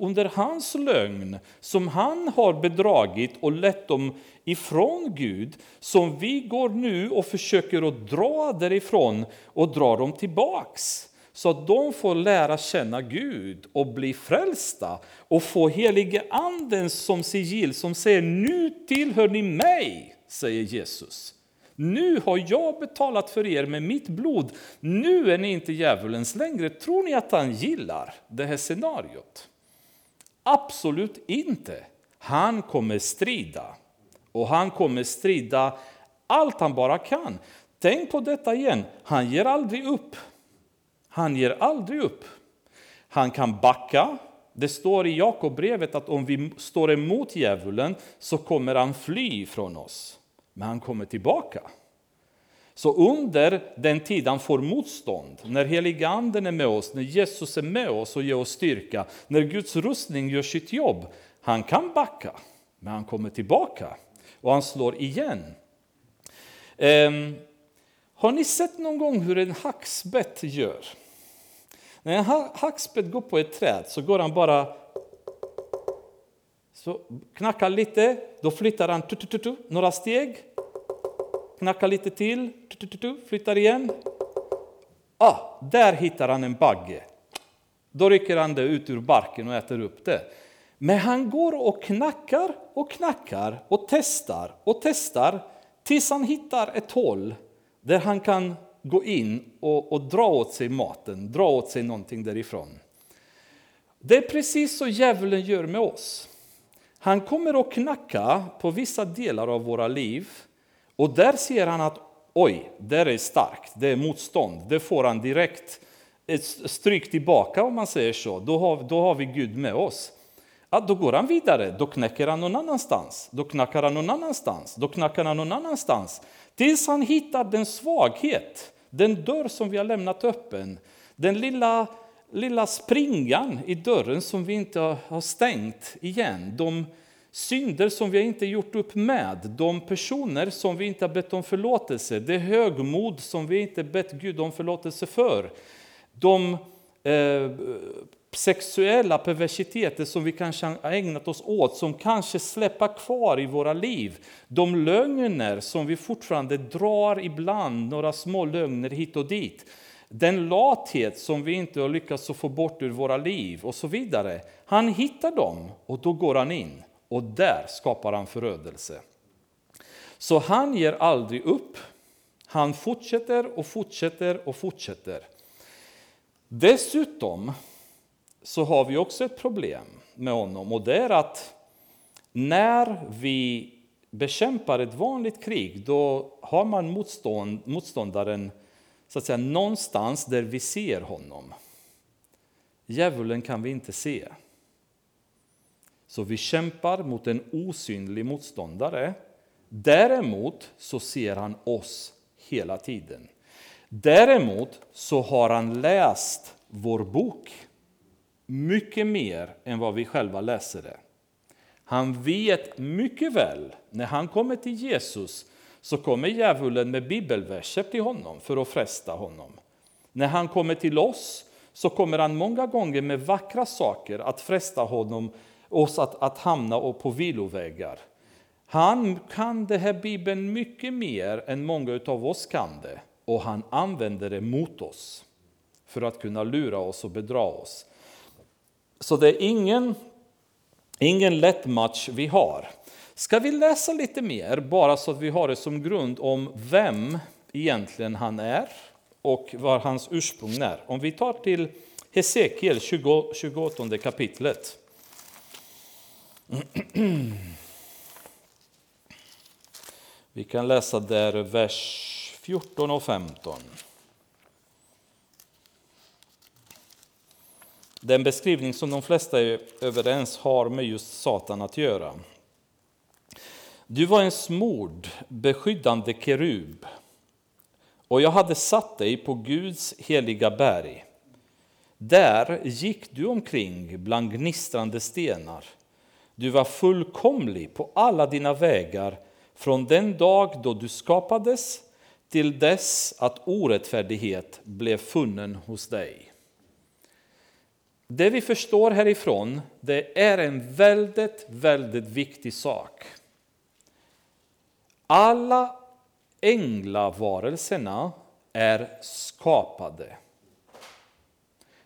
under hans lögn, som han har bedragit och lett dem ifrån Gud, som vi går nu och försöker att dra därifrån och dra dem tillbaks. Så att de får lära känna Gud och bli frälsta och få helige anden som sigill som säger nu tillhör ni mig, säger Jesus. Nu har jag betalat för er med mitt blod. Nu är ni inte djävulens längre. Tror ni att han gillar det här scenariot? Absolut inte. Han kommer strida. Och han kommer strida allt han bara kan. Tänk på detta igen. Han ger aldrig upp. Han ger aldrig upp. Han kan backa. Det står i Jakobbrevet att om vi står emot djävulen så kommer han fly från oss men han kommer tillbaka. Så under den tid han får motstånd, när heliganden är med oss, när Jesus är med oss och ger oss styrka, när Guds rustning gör sitt jobb, han kan backa, men han kommer tillbaka och han slår igen. Um, har ni sett någon gång hur en hackspett gör? När en hackspett går på ett träd så går han bara så knackar lite, då flyttar han några steg. Knackar lite till, flyttar igen. Ah, där hittar han en bagge. Då rycker han det ut ur barken och äter upp det. Men han går och knackar och knackar och testar och testar tills han hittar ett hål där han kan gå in och, och dra åt sig maten, dra åt sig någonting därifrån. Det är precis så djävulen gör med oss. Han kommer att knacka på vissa delar av våra liv och där ser han att oj, där är starkt, det är motstånd. Det får han direkt ett stryk tillbaka om man säger så, då har, då har vi Gud med oss. Ja, då går han vidare, då knäcker han någon annanstans, då knackar han någon annanstans, då knackar han någon annanstans. Tills han hittar den svaghet, den dörr som vi har lämnat öppen, den lilla, lilla springan i dörren som vi inte har stängt igen. De synder som vi inte gjort upp med, de personer som vi inte har bett om förlåtelse, det högmod som vi inte bett Gud om förlåtelse för. De eh, sexuella perversiteter som vi kanske har ägnat oss åt, som kanske släpper kvar i våra liv. De lögner som vi fortfarande drar ibland, några små lögner hit och dit. Den lathet som vi inte har lyckats få bort ur våra liv och så vidare. Han hittar dem och då går han in och där skapar han förödelse. Så han ger aldrig upp. Han fortsätter och fortsätter och fortsätter. Dessutom så har vi också ett problem med honom och det är att när vi bekämpar ett vanligt krig då har man motstånd, motståndaren så att säga, någonstans där vi ser honom. Djävulen kan vi inte se. Så vi kämpar mot en osynlig motståndare. Däremot så ser han oss hela tiden. Däremot så har han läst vår bok mycket mer än vad vi själva läser det. Han vet mycket väl, när han kommer till Jesus, så kommer djävulen med bibelverser till honom för att fresta honom. När han kommer till oss så kommer han många gånger med vackra saker att fresta honom, oss att, att hamna på vilovägar. Han kan det här Bibeln mycket mer än många av oss kan det och han använder det mot oss för att kunna lura oss och bedra oss. Så det är ingen, ingen lätt match vi har. Ska vi läsa lite mer, bara så att vi har det som grund om vem egentligen han är och var hans ursprung är. Om vi tar till Hesekiel 20, 28 kapitlet. Vi kan läsa där vers 14 och 15. Den beskrivning som de flesta är överens har med just Satan att göra. Du var en smord, beskyddande kerub och jag hade satt dig på Guds heliga berg. Där gick du omkring bland gnistrande stenar. Du var fullkomlig på alla dina vägar från den dag då du skapades till dess att orättfärdighet blev funnen hos dig. Det vi förstår härifrån, det är en väldigt, väldigt viktig sak. Alla änglavarelserna är skapade.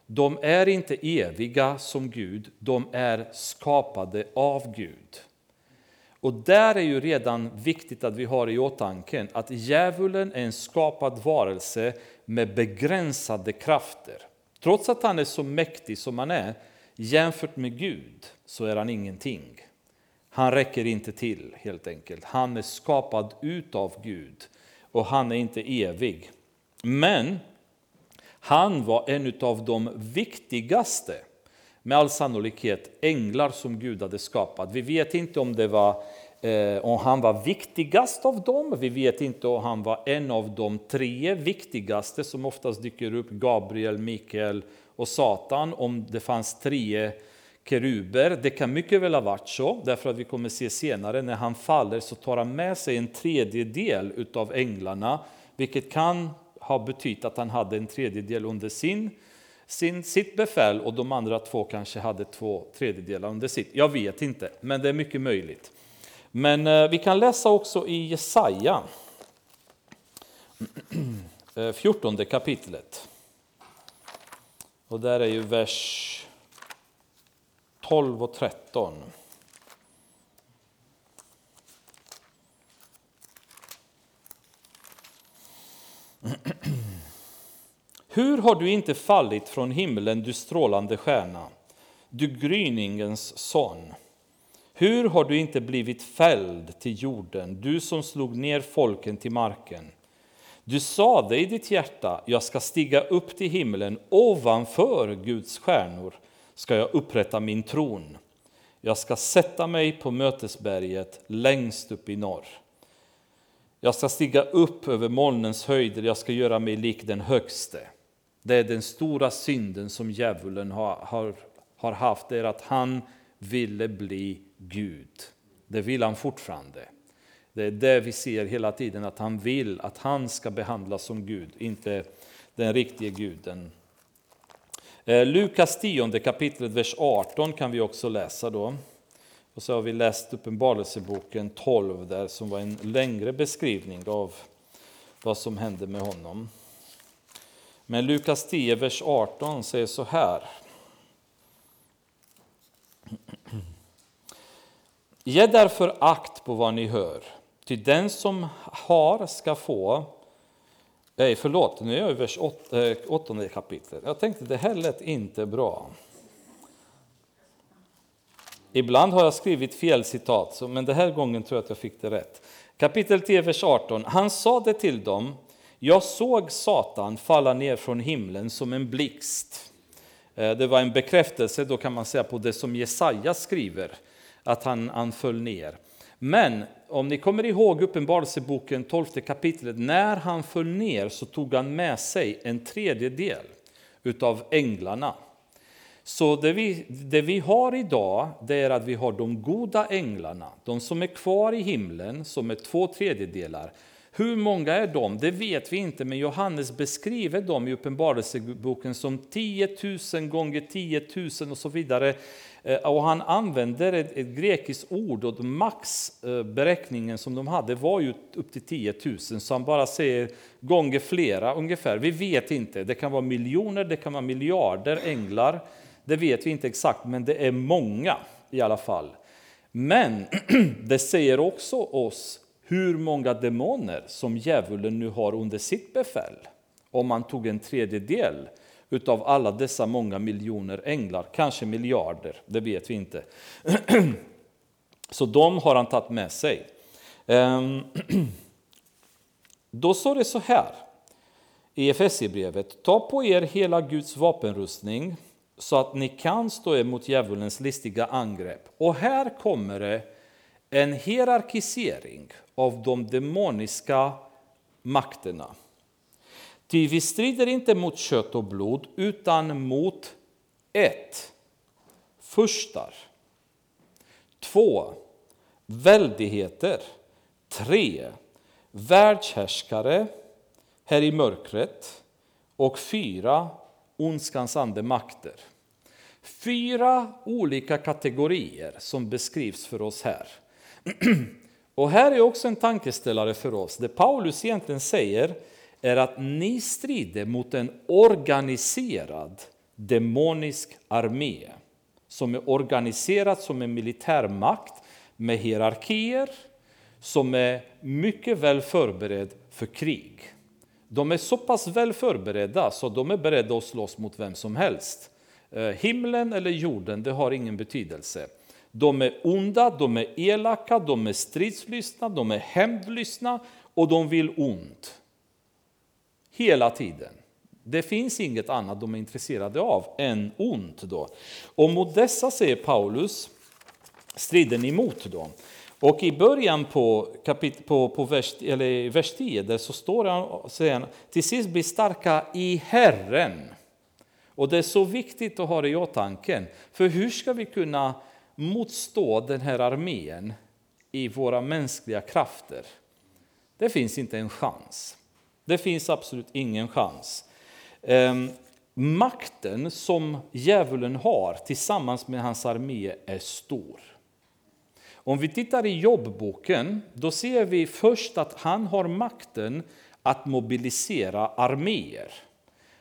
De är inte eviga som Gud, de är skapade av Gud. Och där är ju redan viktigt att vi har i åtanke att djävulen är en skapad varelse med begränsade krafter. Trots att han är så mäktig som han är, jämfört med Gud, så är han ingenting. Han räcker inte till helt enkelt. Han är skapad utav Gud och han är inte evig. Men han var en av de viktigaste med all sannolikhet änglar som Gud hade skapat. Vi vet inte om, det var, Eh, om han var viktigast av dem, vi vet inte om han var en av de tre viktigaste som oftast dyker upp, Gabriel, Mikael och Satan, om det fanns tre keruber. Det kan mycket väl ha varit så, därför att vi kommer se senare när han faller så tar han med sig en tredjedel av änglarna, vilket kan ha betytt att han hade en tredjedel under sin sin, sitt befäl och de andra två kanske hade två tredjedelar under sitt. Jag vet inte, men det är mycket möjligt. Men eh, vi kan läsa också i Jesaja, eh, 14 kapitlet. Och där är ju vers 12 och 13. Hur har du inte fallit från himlen, du strålande stjärna, du gryningens son? Hur har du inte blivit fälld till jorden, du som slog ner folken till marken? Du sade i ditt hjärta, jag ska stiga upp till himlen, ovanför Guds stjärnor ska jag upprätta min tron. Jag ska sätta mig på mötesberget längst upp i norr. Jag ska stiga upp över molnens höjder, jag ska göra mig lik den högste. Det är den stora synden som djävulen har, har, har haft, det är att han ville bli Gud. Det vill han fortfarande. Det är det vi ser hela tiden, att han vill att han ska behandlas som Gud, inte den riktiga guden. Eh, Lukas 10 kapitlet, vers 18 kan vi också läsa då. Och så har vi läst Uppenbarelseboken 12 där som var en längre beskrivning av vad som hände med honom. Men Lukas 10, vers 18 säger så här. Ge därför akt på vad ni hör, ty den som har ska få Nej, förlåt, nu är jag i vers 8, 8 eh, kapitlet. Jag tänkte det här lät inte bra. Ibland har jag skrivit fel citat, men den här gången tror jag att jag fick det rätt. Kapitel 10, vers 18. Han sade till dem, jag såg Satan falla ner från himlen som en blixt. Eh, det var en bekräftelse då kan man säga på det som Jesaja skriver, att han, han föll ner. Men om ni kommer ihåg Uppenbarelseboken 12 kapitlet, när han föll ner så tog han med sig en tredjedel utav änglarna. Så det vi, det vi har idag, det är att vi har de goda änglarna, de som är kvar i himlen, som är två tredjedelar. Hur många är de? Det vet vi inte, men Johannes beskriver dem i Uppenbarelseboken som 10 000 gånger 10 000 och så vidare. Eh, och han använder ett, ett grekiskt ord och maxberäkningen eh, som de hade var ju upp till 10 000, så han bara säger gånger flera ungefär. Vi vet inte, det kan vara miljoner, det kan vara miljarder änglar. Det vet vi inte exakt, men det är många i alla fall. Men det säger också oss hur många demoner som djävulen nu har under sitt befäl. Om man tog en tredjedel utav alla dessa många miljoner änglar, kanske miljarder, det vet vi inte. Så de har han tagit med sig. Ehm, då står det så här i Efesierbrevet. Ta på er hela Guds vapenrustning så att ni kan stå emot djävulens listiga angrepp. Och här kommer det en hierarkisering av de demoniska makterna. Ty vi strider inte mot kött och blod, utan mot ett, Förstar. Två, Väldigheter. Tre, Världshärskare här i mörkret. Och fyra, Ondskans andemakter. Fyra olika kategorier som beskrivs för oss här. Och här är också en tankeställare för oss. Det Paulus egentligen säger är att ni strider mot en organiserad demonisk armé som är organiserad som en militärmakt med hierarkier som är mycket väl förberedd för krig. De är så pass väl förberedda så de är beredda att slåss mot vem som helst. Eh, himlen eller jorden, det har ingen betydelse. De är onda, de är elaka, de är stridslystna, de är hämndlystna och de vill ont. Hela tiden. Det finns inget annat de är intresserade av än ont. Då. Och mot dessa säger Paulus, strider ni mot dem. Och i början på, kapit på, på vers, eller vers 10 där så står han, säger han, till sist bli starka i Herren. Och det är så viktigt att ha det i åtanke, för hur ska vi kunna motstå den här armén i våra mänskliga krafter? Det finns inte en chans. Det finns absolut ingen chans. Ehm, makten som djävulen har tillsammans med hans armé är stor. Om vi tittar i jobbboken, då ser vi först att han har makten att mobilisera arméer.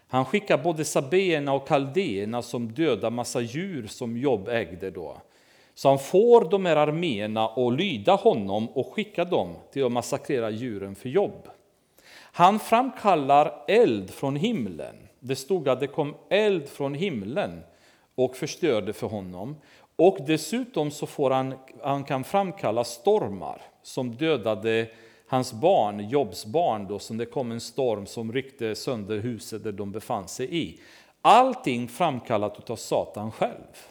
Han skickar både sabéerna och kaldéerna som dödar massa djur som Jobb ägde då. Så han får de här arméerna att lyda honom och skicka dem till att massakrera djuren för jobb. Han framkallar eld från himlen. Det stod att det kom eld från himlen och förstörde för honom. Och dessutom så får han, han kan framkalla stormar som dödade hans barn, Jobs barn, då, som det kom en storm som ryckte sönder huset där de befann sig i. Allting framkallat av Satan själv.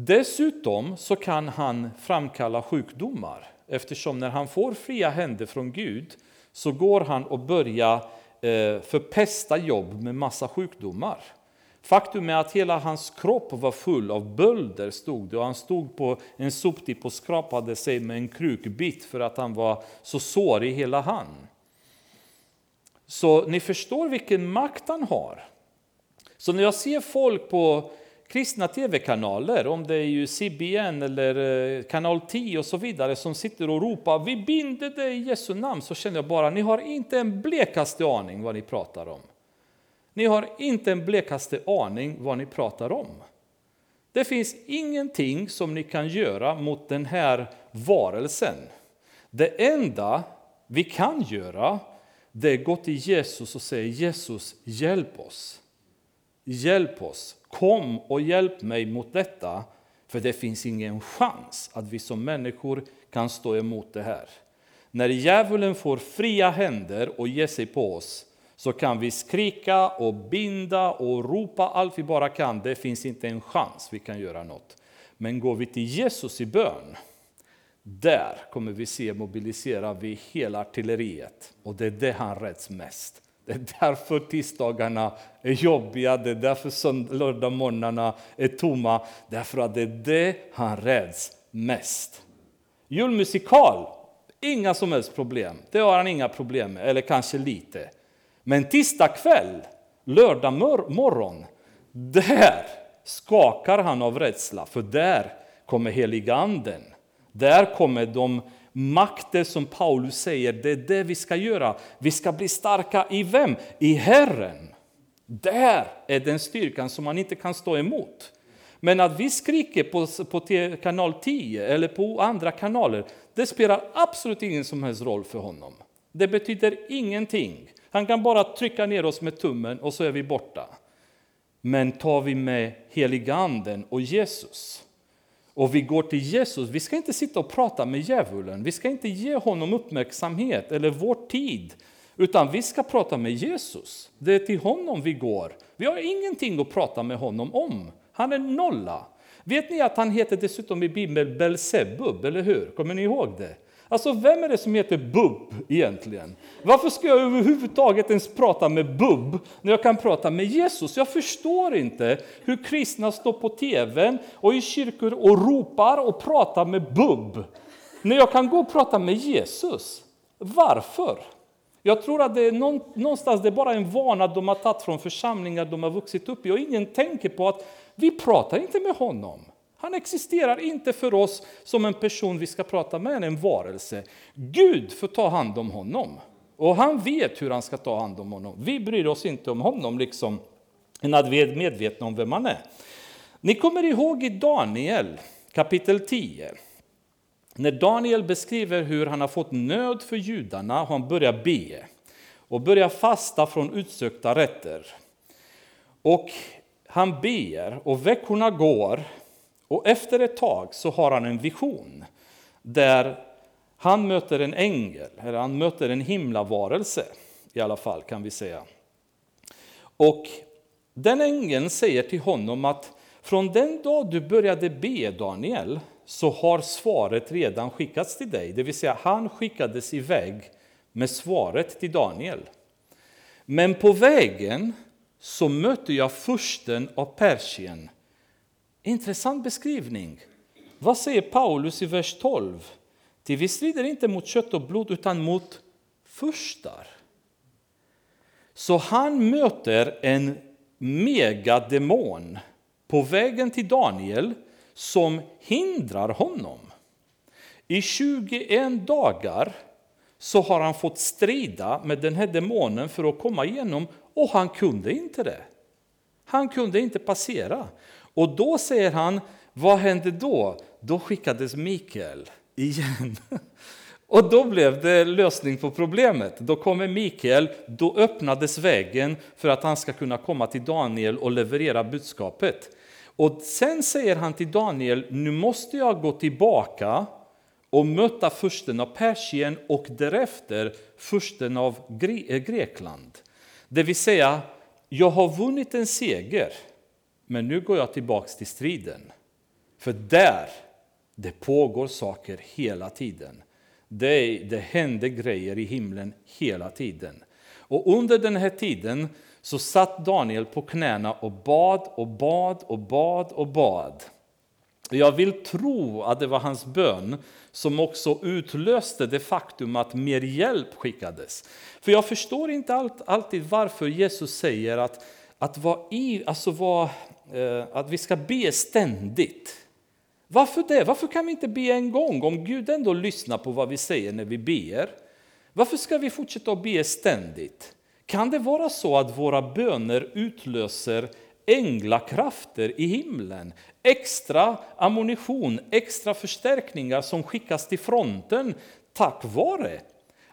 Dessutom så kan han framkalla sjukdomar eftersom när han får fria händer från Gud så går han och börjar eh, förpesta jobb med massa sjukdomar. Faktum är att hela hans kropp var full av bölder, stod det, och han stod på en soptipp och skrapade sig med en krukbit för att han var så sårig i hela hand. Så ni förstår vilken makt han har. Så när jag ser folk på kristna tv-kanaler, om det är ju CBN eller eh, kanal 10 och så vidare, som sitter och ropar vi binder dig i Jesu namn, så känner jag bara, ni har inte en blekaste aning vad ni pratar om. Ni har inte en blekaste aning vad ni pratar om. Det finns ingenting som ni kan göra mot den här varelsen. Det enda vi kan göra, det är att gå till Jesus och säga Jesus, hjälp oss. Hjälp oss, kom och hjälp mig mot detta, för det finns ingen chans att vi som människor kan stå emot det här. När djävulen får fria händer och ger sig på oss, så kan vi skrika och binda och ropa allt vi bara kan. Det finns inte en chans vi kan göra något. Men går vi till Jesus i bön, där kommer vi se mobilisera vi hela artilleriet. Och det är det han räds mest. Det är därför tisdagarna är jobbiga, det är därför lördagmorgnarna är tomma. Därför att det är det han räds mest. Julmusikal, inga som helst problem. Det har han inga problem med, eller kanske lite. Men tisdag kväll, lördag morgon, där skakar han av rädsla, för där kommer heliganden. Där kommer de makter som Paulus säger, det är det vi ska göra. Vi ska bli starka i vem? I Herren. Där är den styrkan som man inte kan stå emot. Men att vi skriker på, på kanal 10 eller på andra kanaler, det spelar absolut ingen som helst roll för honom. Det betyder ingenting. Han kan bara trycka ner oss med tummen och så är vi borta. Men tar vi med heliganden och Jesus och vi går till Jesus, vi ska inte sitta och prata med djävulen, vi ska inte ge honom uppmärksamhet eller vår tid, utan vi ska prata med Jesus. Det är till honom vi går. Vi har ingenting att prata med honom om. Han är nolla. Vet ni att han heter dessutom i Bibeln Belzebub, eller hur? Kommer ni ihåg det? Alltså vem är det som heter Bub egentligen? Varför ska jag överhuvudtaget ens prata med Bub när jag kan prata med Jesus? Jag förstår inte hur kristna står på tv och i kyrkor och ropar och pratar med Bub när jag kan gå och prata med Jesus. Varför? Jag tror att det är någonstans det är bara en vana de har tagit från församlingar de har vuxit upp i och ingen tänker på att vi pratar inte med honom. Han existerar inte för oss som en person vi ska prata med, en varelse. Gud får ta hand om honom. Och han vet hur han ska ta hand om honom. Vi bryr oss inte om honom, liksom, än vi är medvetna om vem han är. Ni kommer ihåg i Daniel kapitel 10. När Daniel beskriver hur han har fått nöd för judarna och han börjar be och börjar fasta från utsökta rätter. Och han ber och veckorna går och efter ett tag så har han en vision där han möter en ängel, eller han möter en himlavarelse i alla fall kan vi säga. Och den ängeln säger till honom att från den dag du började be Daniel så har svaret redan skickats till dig. Det vill säga han skickades iväg med svaret till Daniel. Men på vägen så mötte jag fursten av Persien Intressant beskrivning. Vad säger Paulus i vers 12? Till vi strider inte mot kött och blod utan mot furstar. Så han möter en megademon på vägen till Daniel som hindrar honom. I 21 dagar så har han fått strida med den här demonen för att komma igenom och han kunde inte det. Han kunde inte passera. Och då säger han, vad hände då? Då skickades Mikael igen. Och då blev det lösning på problemet. Då kommer Mikael, då öppnades vägen för att han ska kunna komma till Daniel och leverera budskapet. Och sen säger han till Daniel, nu måste jag gå tillbaka och möta fursten av Persien och därefter fursten av Gre Grekland. Det vill säga, jag har vunnit en seger, men nu går jag tillbaks till striden. För där, det pågår saker hela tiden. Det, det händer grejer i himlen hela tiden. Och under den här tiden så satt Daniel på knäna och bad och bad och bad och bad. Jag vill tro att det var hans bön som också utlöste det faktum att mer hjälp skickades. För jag förstår inte alltid varför Jesus säger att, att, vara i, alltså vara, Eh, att vi ska be ständigt. Varför det? Varför kan vi inte be en gång om Gud ändå lyssnar på vad vi säger när vi ber? Varför ska vi fortsätta att be ständigt? Kan det vara så att våra böner utlöser änglakrafter i himlen? Extra ammunition, extra förstärkningar som skickas till fronten tack vare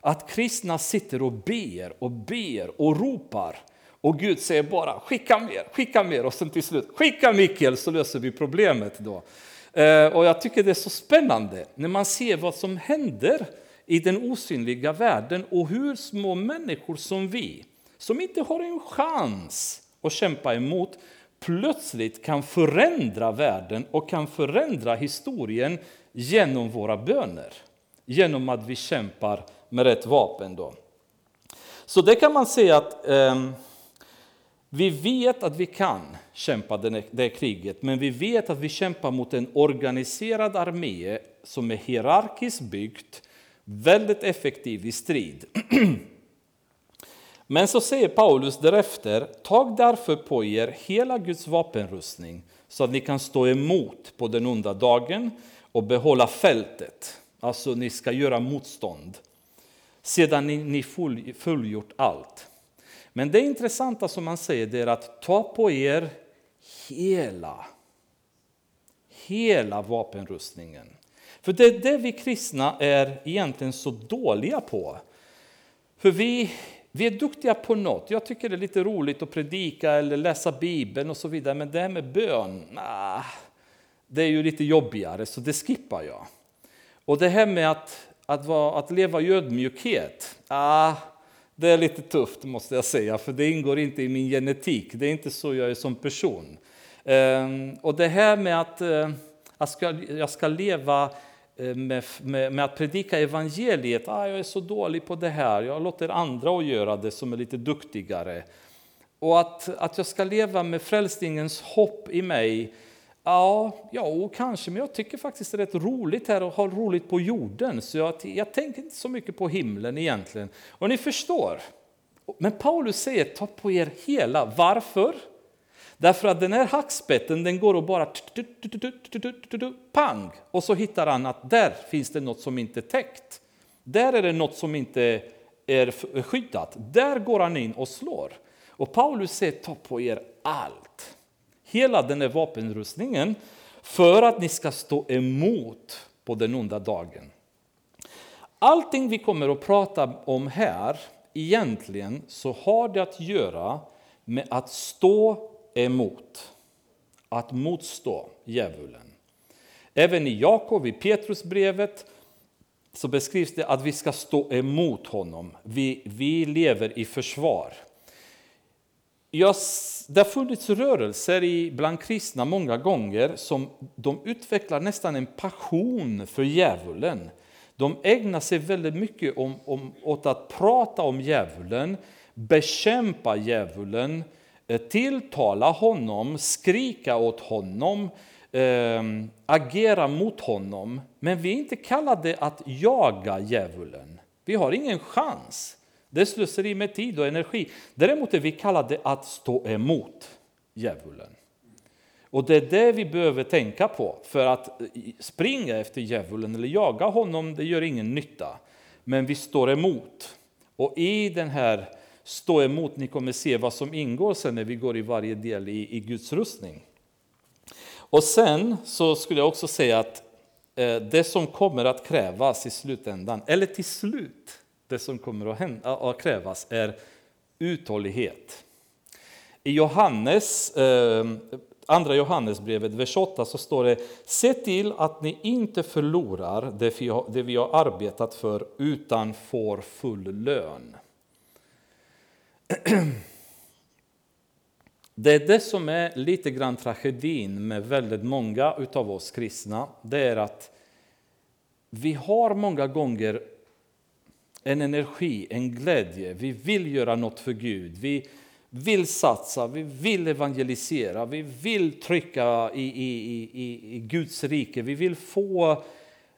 att kristna sitter och ber och ber och ropar. Och Gud säger bara skicka mer, skicka mer och sen till slut skicka Mikael så löser vi problemet. då. Eh, och jag tycker det är så spännande när man ser vad som händer i den osynliga världen och hur små människor som vi, som inte har en chans att kämpa emot, plötsligt kan förändra världen och kan förändra historien genom våra böner. Genom att vi kämpar med rätt vapen. Då. Så det kan man säga att eh, vi vet att vi kan kämpa det, kriget, men vi vet att vi kämpar mot en organiserad armé som är hierarkiskt byggt, väldigt effektiv i strid. Men så säger Paulus därefter, tag därför på er hela Guds vapenrustning så att ni kan stå emot på den onda dagen och behålla fältet. Alltså ni ska göra motstånd sedan ni, ni full, fullgjort allt. Men det intressanta som han säger det är att ta på er hela, hela vapenrustningen. För det är det vi kristna är egentligen så dåliga på. För vi, vi är duktiga på något. Jag tycker det är lite roligt att predika eller läsa Bibeln och så vidare. Men det här med bön, nah, det är ju lite jobbigare så det skippar jag. Och det här med att, att, vara, att leva i ödmjukhet, ah, det är lite tufft måste jag säga, för det ingår inte i min genetik. Det är inte så jag är som person. Ehm, och det här med att eh, jag ska, jag ska leva eh, med, med, med, att predika evangeliet. Ah, jag är så dålig på det här, jag låter andra att göra det som är lite duktigare. Och att, att jag ska leva med frälsningens hopp i mig. Ja, ja, kanske, men jag tycker faktiskt det är rätt roligt här att ha roligt på jorden. Så jag, jag tänker inte så mycket på himlen egentligen. Och ni förstår. Men Paulus säger ta på er hela. Varför? Därför att den här hackspetten den går och bara pang och så hittar han att där finns det något som inte är täckt. Där är det något som inte är skyddat. Där går han in och slår. Och Paulus säger ta på er allt. Hela den här vapenrustningen för att ni ska stå emot på den onda dagen. Allting vi kommer att prata om här egentligen så har det att göra med att stå emot, att motstå djävulen. Även i Jakob, i Petrusbrevet, så beskrivs det att vi ska stå emot honom. Vi, vi lever i försvar. Jag, det har funnits rörelser i, bland kristna många gånger som de utvecklar nästan en passion för djävulen. De ägnar sig väldigt mycket om, om, åt att prata om djävulen, bekämpa djävulen, eh, tilltala honom, skrika åt honom, eh, agera mot honom. Men vi är inte kallade att jaga djävulen. Vi har ingen chans. Det är slöseri med tid och energi. Däremot är vi kallade att stå emot djävulen. Och det är det vi behöver tänka på. För att springa efter djävulen eller jaga honom, det gör ingen nytta. Men vi står emot. Och i den här stå emot. Ni kommer se vad som ingår sen när vi går i varje del i, i Guds rustning. Och sen så skulle jag också säga att eh, det som kommer att krävas i slutändan, eller till slut, det som kommer att, hända, att krävas är uthållighet. I Johannes, eh, andra Johannesbrevet, vers 8, så står det Se till att ni inte förlorar det vi har, det vi har arbetat för utan får full lön. Det är det som är lite grann tragedin med väldigt många av oss kristna. Det är att vi har många gånger en energi, en glädje. Vi vill göra något för Gud. Vi vill satsa, vi vill evangelisera, vi vill trycka i, i, i, i Guds rike. Vi vill få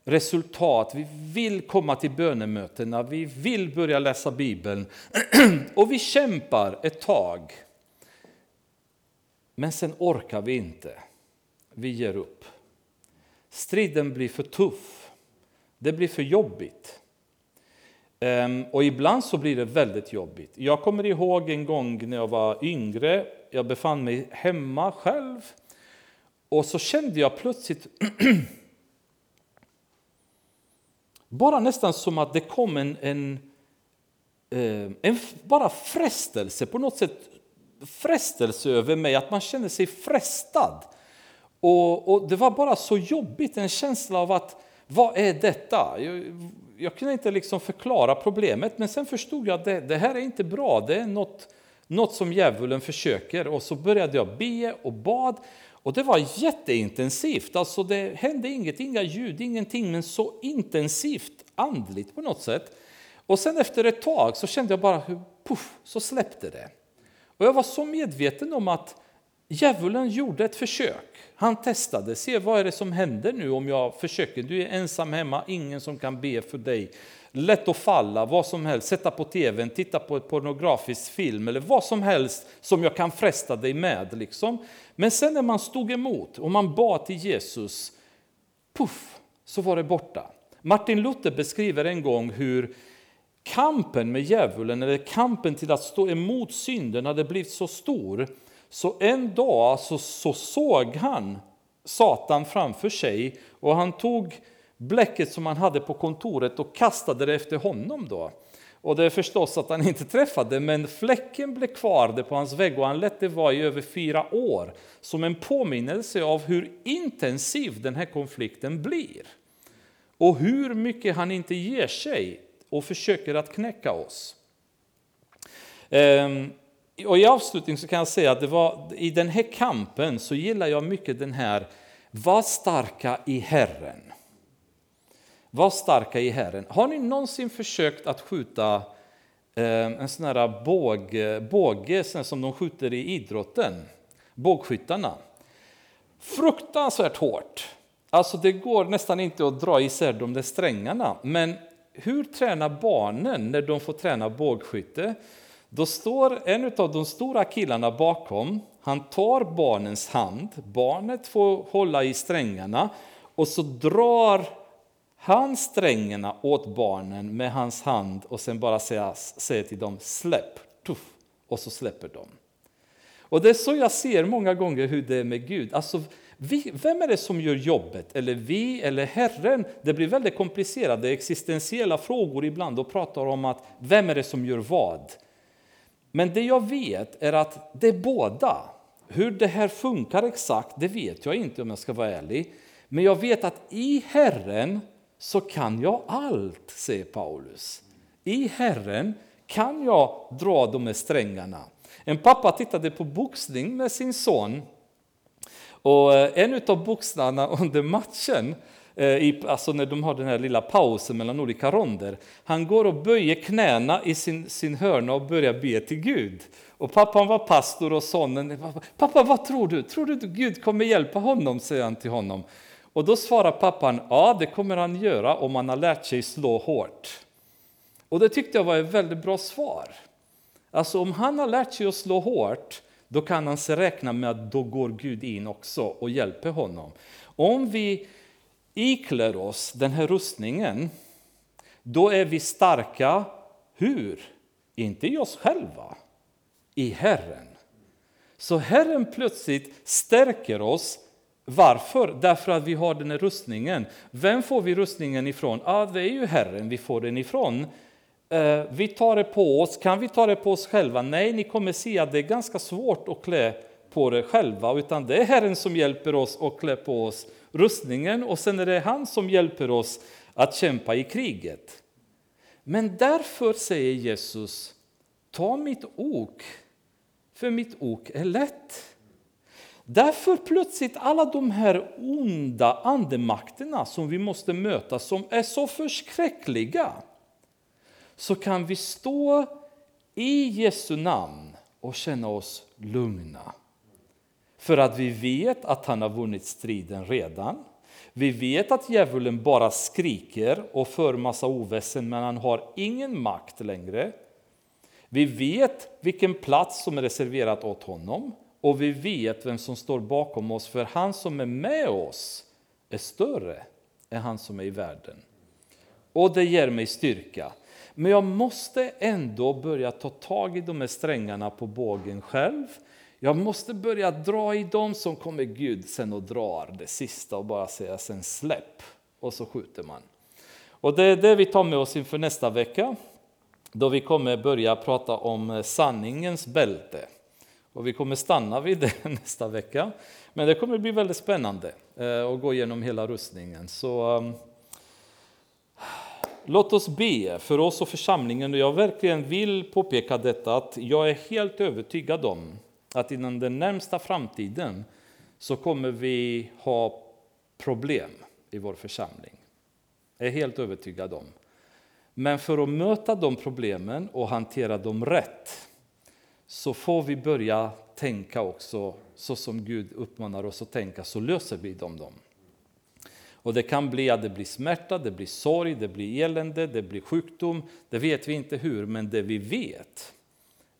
resultat, vi vill komma till bönemötena, vi vill börja läsa Bibeln. Och vi kämpar ett tag. Men sen orkar vi inte. Vi ger upp. Striden blir för tuff. Det blir för jobbigt. Ehm, och ibland så blir det väldigt jobbigt. Jag kommer ihåg en gång när jag var yngre. Jag befann mig hemma själv. Och så kände jag plötsligt bara nästan som att det kom en, en, ehm, en bara frestelse på något sätt frestelse över mig, att man kände sig frestad. Och, och, Det var bara så jobbigt, en känsla av att vad är detta? Jag, kunde inte liksom förklara problemet, men sen förstod jag att det, det här är inte bra. Det är något, något som djävulen försöker. Och så började jag be och bad. Och det var jätteintensivt. Alltså det hände inget, inga ljud, ingenting, men så intensivt andligt på något sätt. Och sen efter ett tag så kände jag bara hur puff, så släppte det. Och jag var så medveten om att djävulen gjorde ett försök. Han testade, se vad är det som händer nu om jag försöker. Du är ensam hemma, ingen som kan be för dig. Lätt att falla, vad som helst, sätta på tvn, titta på ett pornografisk film eller vad som helst som jag kan fresta dig med. Liksom. Men sen när man stod emot och man bad till Jesus, puff, så var det borta. Martin Luther beskriver en gång hur kampen med djävulen, eller kampen till att stå emot synden, hade blivit så stor så en dag så, så såg han Satan framför sig och han tog bläcket som han hade på kontoret och kastade det efter honom. då. Och det är förstås att han inte träffade, men fläcken blev kvar där på hans vägg och han lät det vara i över fyra år som en påminnelse av hur intensiv den här konflikten blir. Och hur mycket han inte ger sig och försöker att knäcka oss. Ehm, och I avslutning så kan jag säga att det var, i den här kampen så gillar jag mycket den här var starka i Herren. Var starka i Herren. Har ni någonsin försökt att skjuta eh, en sån här båge, båge som de skjuter i idrotten? Bågskyttarna. Fruktansvärt hårt. Alltså det går nästan inte att dra isär de där strängarna. Men hur tränar barnen när de får träna bågskytte? Då står en av de stora killarna bakom, han tar barnens hand, barnet får hålla i strängarna och så drar han strängarna åt barnen med hans hand och sen bara säger, säger till dem släpp, tuff, och så släpper de. Och det är så jag ser många gånger hur det är med Gud. Alltså, vi, vem är det som gör jobbet? Eller vi eller Herren? Det blir väldigt komplicerade existentiella frågor ibland och pratar om att vem är det som gör vad? Men det jag vet är att det är båda. Hur det här funkar exakt, det vet jag inte om jag ska vara ärlig. Men jag vet att i Herren så kan jag allt, säger Paulus. I Herren kan jag dra de här strängarna. En pappa tittade på boxning med sin son. Och eh, en av boxarna under matchen Eh, i, alltså när de har den här lilla pausen mellan olika ronder. Han går och böjer knäna i sin, sin hörna och börjar be till Gud. Och pappan var pastor och sonen, pappa vad tror du? Tror du att Gud kommer hjälpa honom? säger han till honom. Och då svarar pappan, ja det kommer han göra om han har lärt sig slå hårt. Och det tyckte jag var ett väldigt bra svar. Alltså om han har lärt sig att slå hårt, då kan han se räkna med att då går Gud in också och hjälper honom. Om vi iklär oss den här rustningen, då är vi starka. Hur? Inte i oss själva, i Herren. Så Herren plötsligt stärker oss. Varför? Därför att vi har den här rustningen. Vem får vi rustningen ifrån? Ja, det är ju Herren vi får den ifrån. Eh, vi tar det på oss. Kan vi ta det på oss själva? Nej, ni kommer se att det är ganska svårt att klä på det själva, utan det är Herren som hjälper oss och klär på oss rustningen och sen är det han som hjälper oss att kämpa i kriget. Men därför säger Jesus, ta mitt ok, för mitt ok är lätt. Därför plötsligt alla de här onda andemakterna som vi måste möta, som är så förskräckliga, så kan vi stå i Jesu namn och känna oss lugna. För att vi vet att han har vunnit striden redan. Vi vet att djävulen bara skriker och för massa oväsen, men han har ingen makt längre. Vi vet vilken plats som är reserverad åt honom och vi vet vem som står bakom oss, för han som är med oss är större än han som är i världen. Och det ger mig styrka. Men jag måste ändå börja ta tag i de här strängarna på bågen själv. Jag måste börja dra i dem som kommer Gud sen och drar det sista och bara säga sen släpp. Och så skjuter man. Och det är det vi tar med oss inför nästa vecka. Då vi kommer börja prata om eh, sanningens bälte. Och vi kommer stanna vid det nästa vecka. Men det kommer bli väldigt spännande eh, att gå igenom hela rustningen. Så ehm, Låt oss be för oss och församlingen. Jag verkligen vill påpeka detta att jag är helt övertygad om att inom den närmsta framtiden så kommer vi ha problem i vår församling. Jag är helt övertygad om. Men för att möta de problemen och hantera dem rätt så får vi börja tänka också så som Gud uppmanar oss att tänka, så löser vi dem. dem. Och det kan bli att det blir smärta, det blir sorg, det blir elände, det blir sjukdom. Det vet vi inte hur, men det vi vet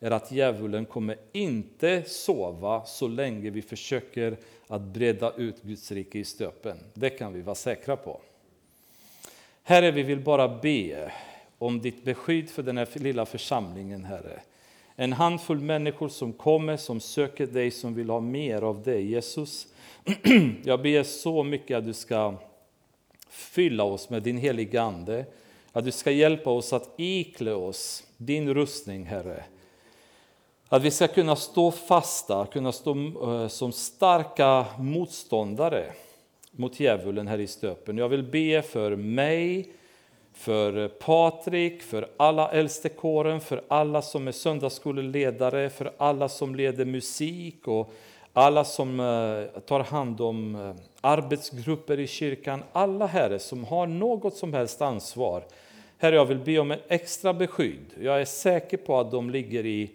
är att djävulen kommer inte sova så länge vi försöker att breda ut Guds rike i stöpen. Det kan vi vara säkra på. Herre, vi vill bara be om ditt beskydd för den här lilla församlingen, Herre. En handfull människor som kommer, som söker dig, som vill ha mer av dig, Jesus. Jag ber så mycket att du ska fylla oss med din heliga Ande. Att du ska hjälpa oss att iklä oss din rustning, Herre. Att vi ska kunna stå fasta, kunna stå eh, som starka motståndare mot djävulen här i stöpen. Jag vill be för mig, för Patrik, för alla äldstekåren, för alla som är söndagsskoleledare, för alla som leder musik och alla som eh, tar hand om eh, arbetsgrupper i kyrkan, alla herre som har något som helst ansvar. Herre, jag vill be om en extra beskydd. Jag är säker på att de ligger i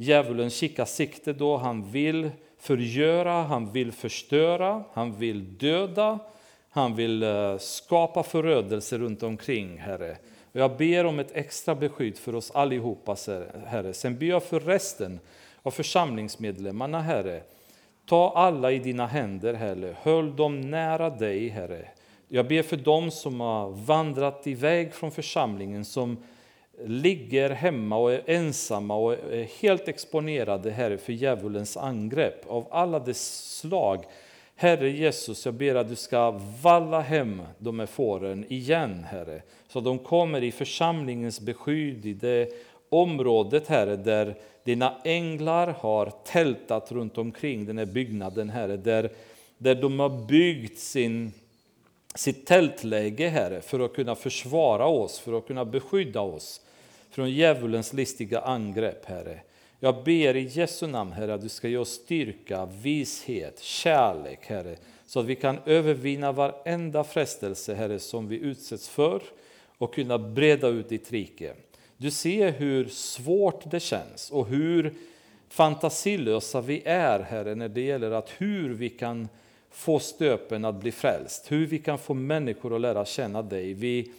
Djävulen kikar sikte då han vill förgöra, han vill förstöra, han vill döda, han vill eh, skapa förödelse runt omkring, Herre. Och jag ber om ett extra beskydd för oss allihopa, Herre. Sen ber jag för resten av församlingsmedlemmarna, Herre. Ta alla i dina händer, Herre. Höll dem nära dig, Herre. Jag ber för dem som har vandrat iväg från församlingen, som ligger hemma och är ensamma och är helt exponerade, Herre, för djävulens angrepp av alla dess slag. Herre Jesus, jag ber att du ska valla hem de här fåren igen, Herre, så de kommer i församlingens beskydd, i det området, Herre, där dina änglar har tältat runt omkring den här byggnaden, Herre, där, där de har byggt sin, sitt tältläge, Herre, för att kunna försvara oss, för att kunna beskydda oss från djävulens listiga angrepp, Herre. Jag ber i Jesu namn, Herre, att du ska ge oss styrka, vishet, kärlek, Herre, så att vi kan övervinna varenda frestelse, Herre, som vi utsätts för och kunna breda ut ditt rike. Du ser hur svårt det känns och hur fantasilösa vi är, Herre, när det gäller att hur vi kan få stöpen att bli frälst, hur vi kan få människor att lära känna dig. Vi,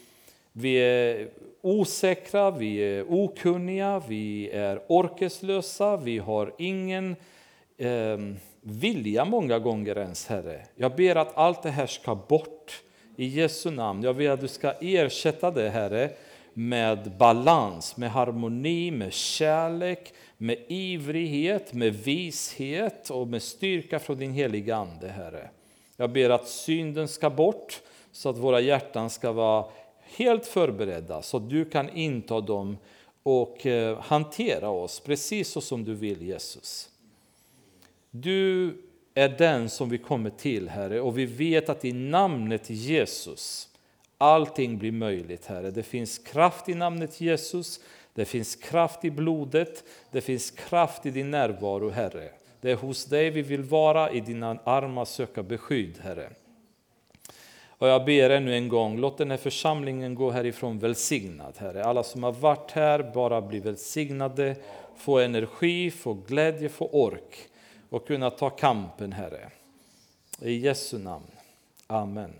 vi är osäkra, vi är okunniga, vi är orkeslösa, vi har ingen eh, vilja många gånger ens, Herre. Jag ber att allt det här ska bort i Jesu namn. Jag ber att du ska ersätta det, Herre, med balans, med harmoni, med kärlek, med ivrighet, med vishet och med styrka från din heliga Ande, Herre. Jag ber att synden ska bort så att våra hjärtan ska vara helt förberedda så att du kan inta dem och eh, hantera oss precis så som du vill Jesus. Du är den som vi kommer till, Herre, och vi vet att i namnet Jesus allting blir möjligt, Herre. Det finns kraft i namnet Jesus, det finns kraft i blodet, det finns kraft i din närvaro, Herre. Det är hos dig vi vill vara, i dina armar söka beskydd, Herre. Och jag ber ännu en gång, låt den här församlingen gå härifrån välsignad, Herre. Alla som har varit här, bara bli välsignade, få energi, få glädje, få ork och kunna ta kampen, Herre. I Jesu namn. Amen.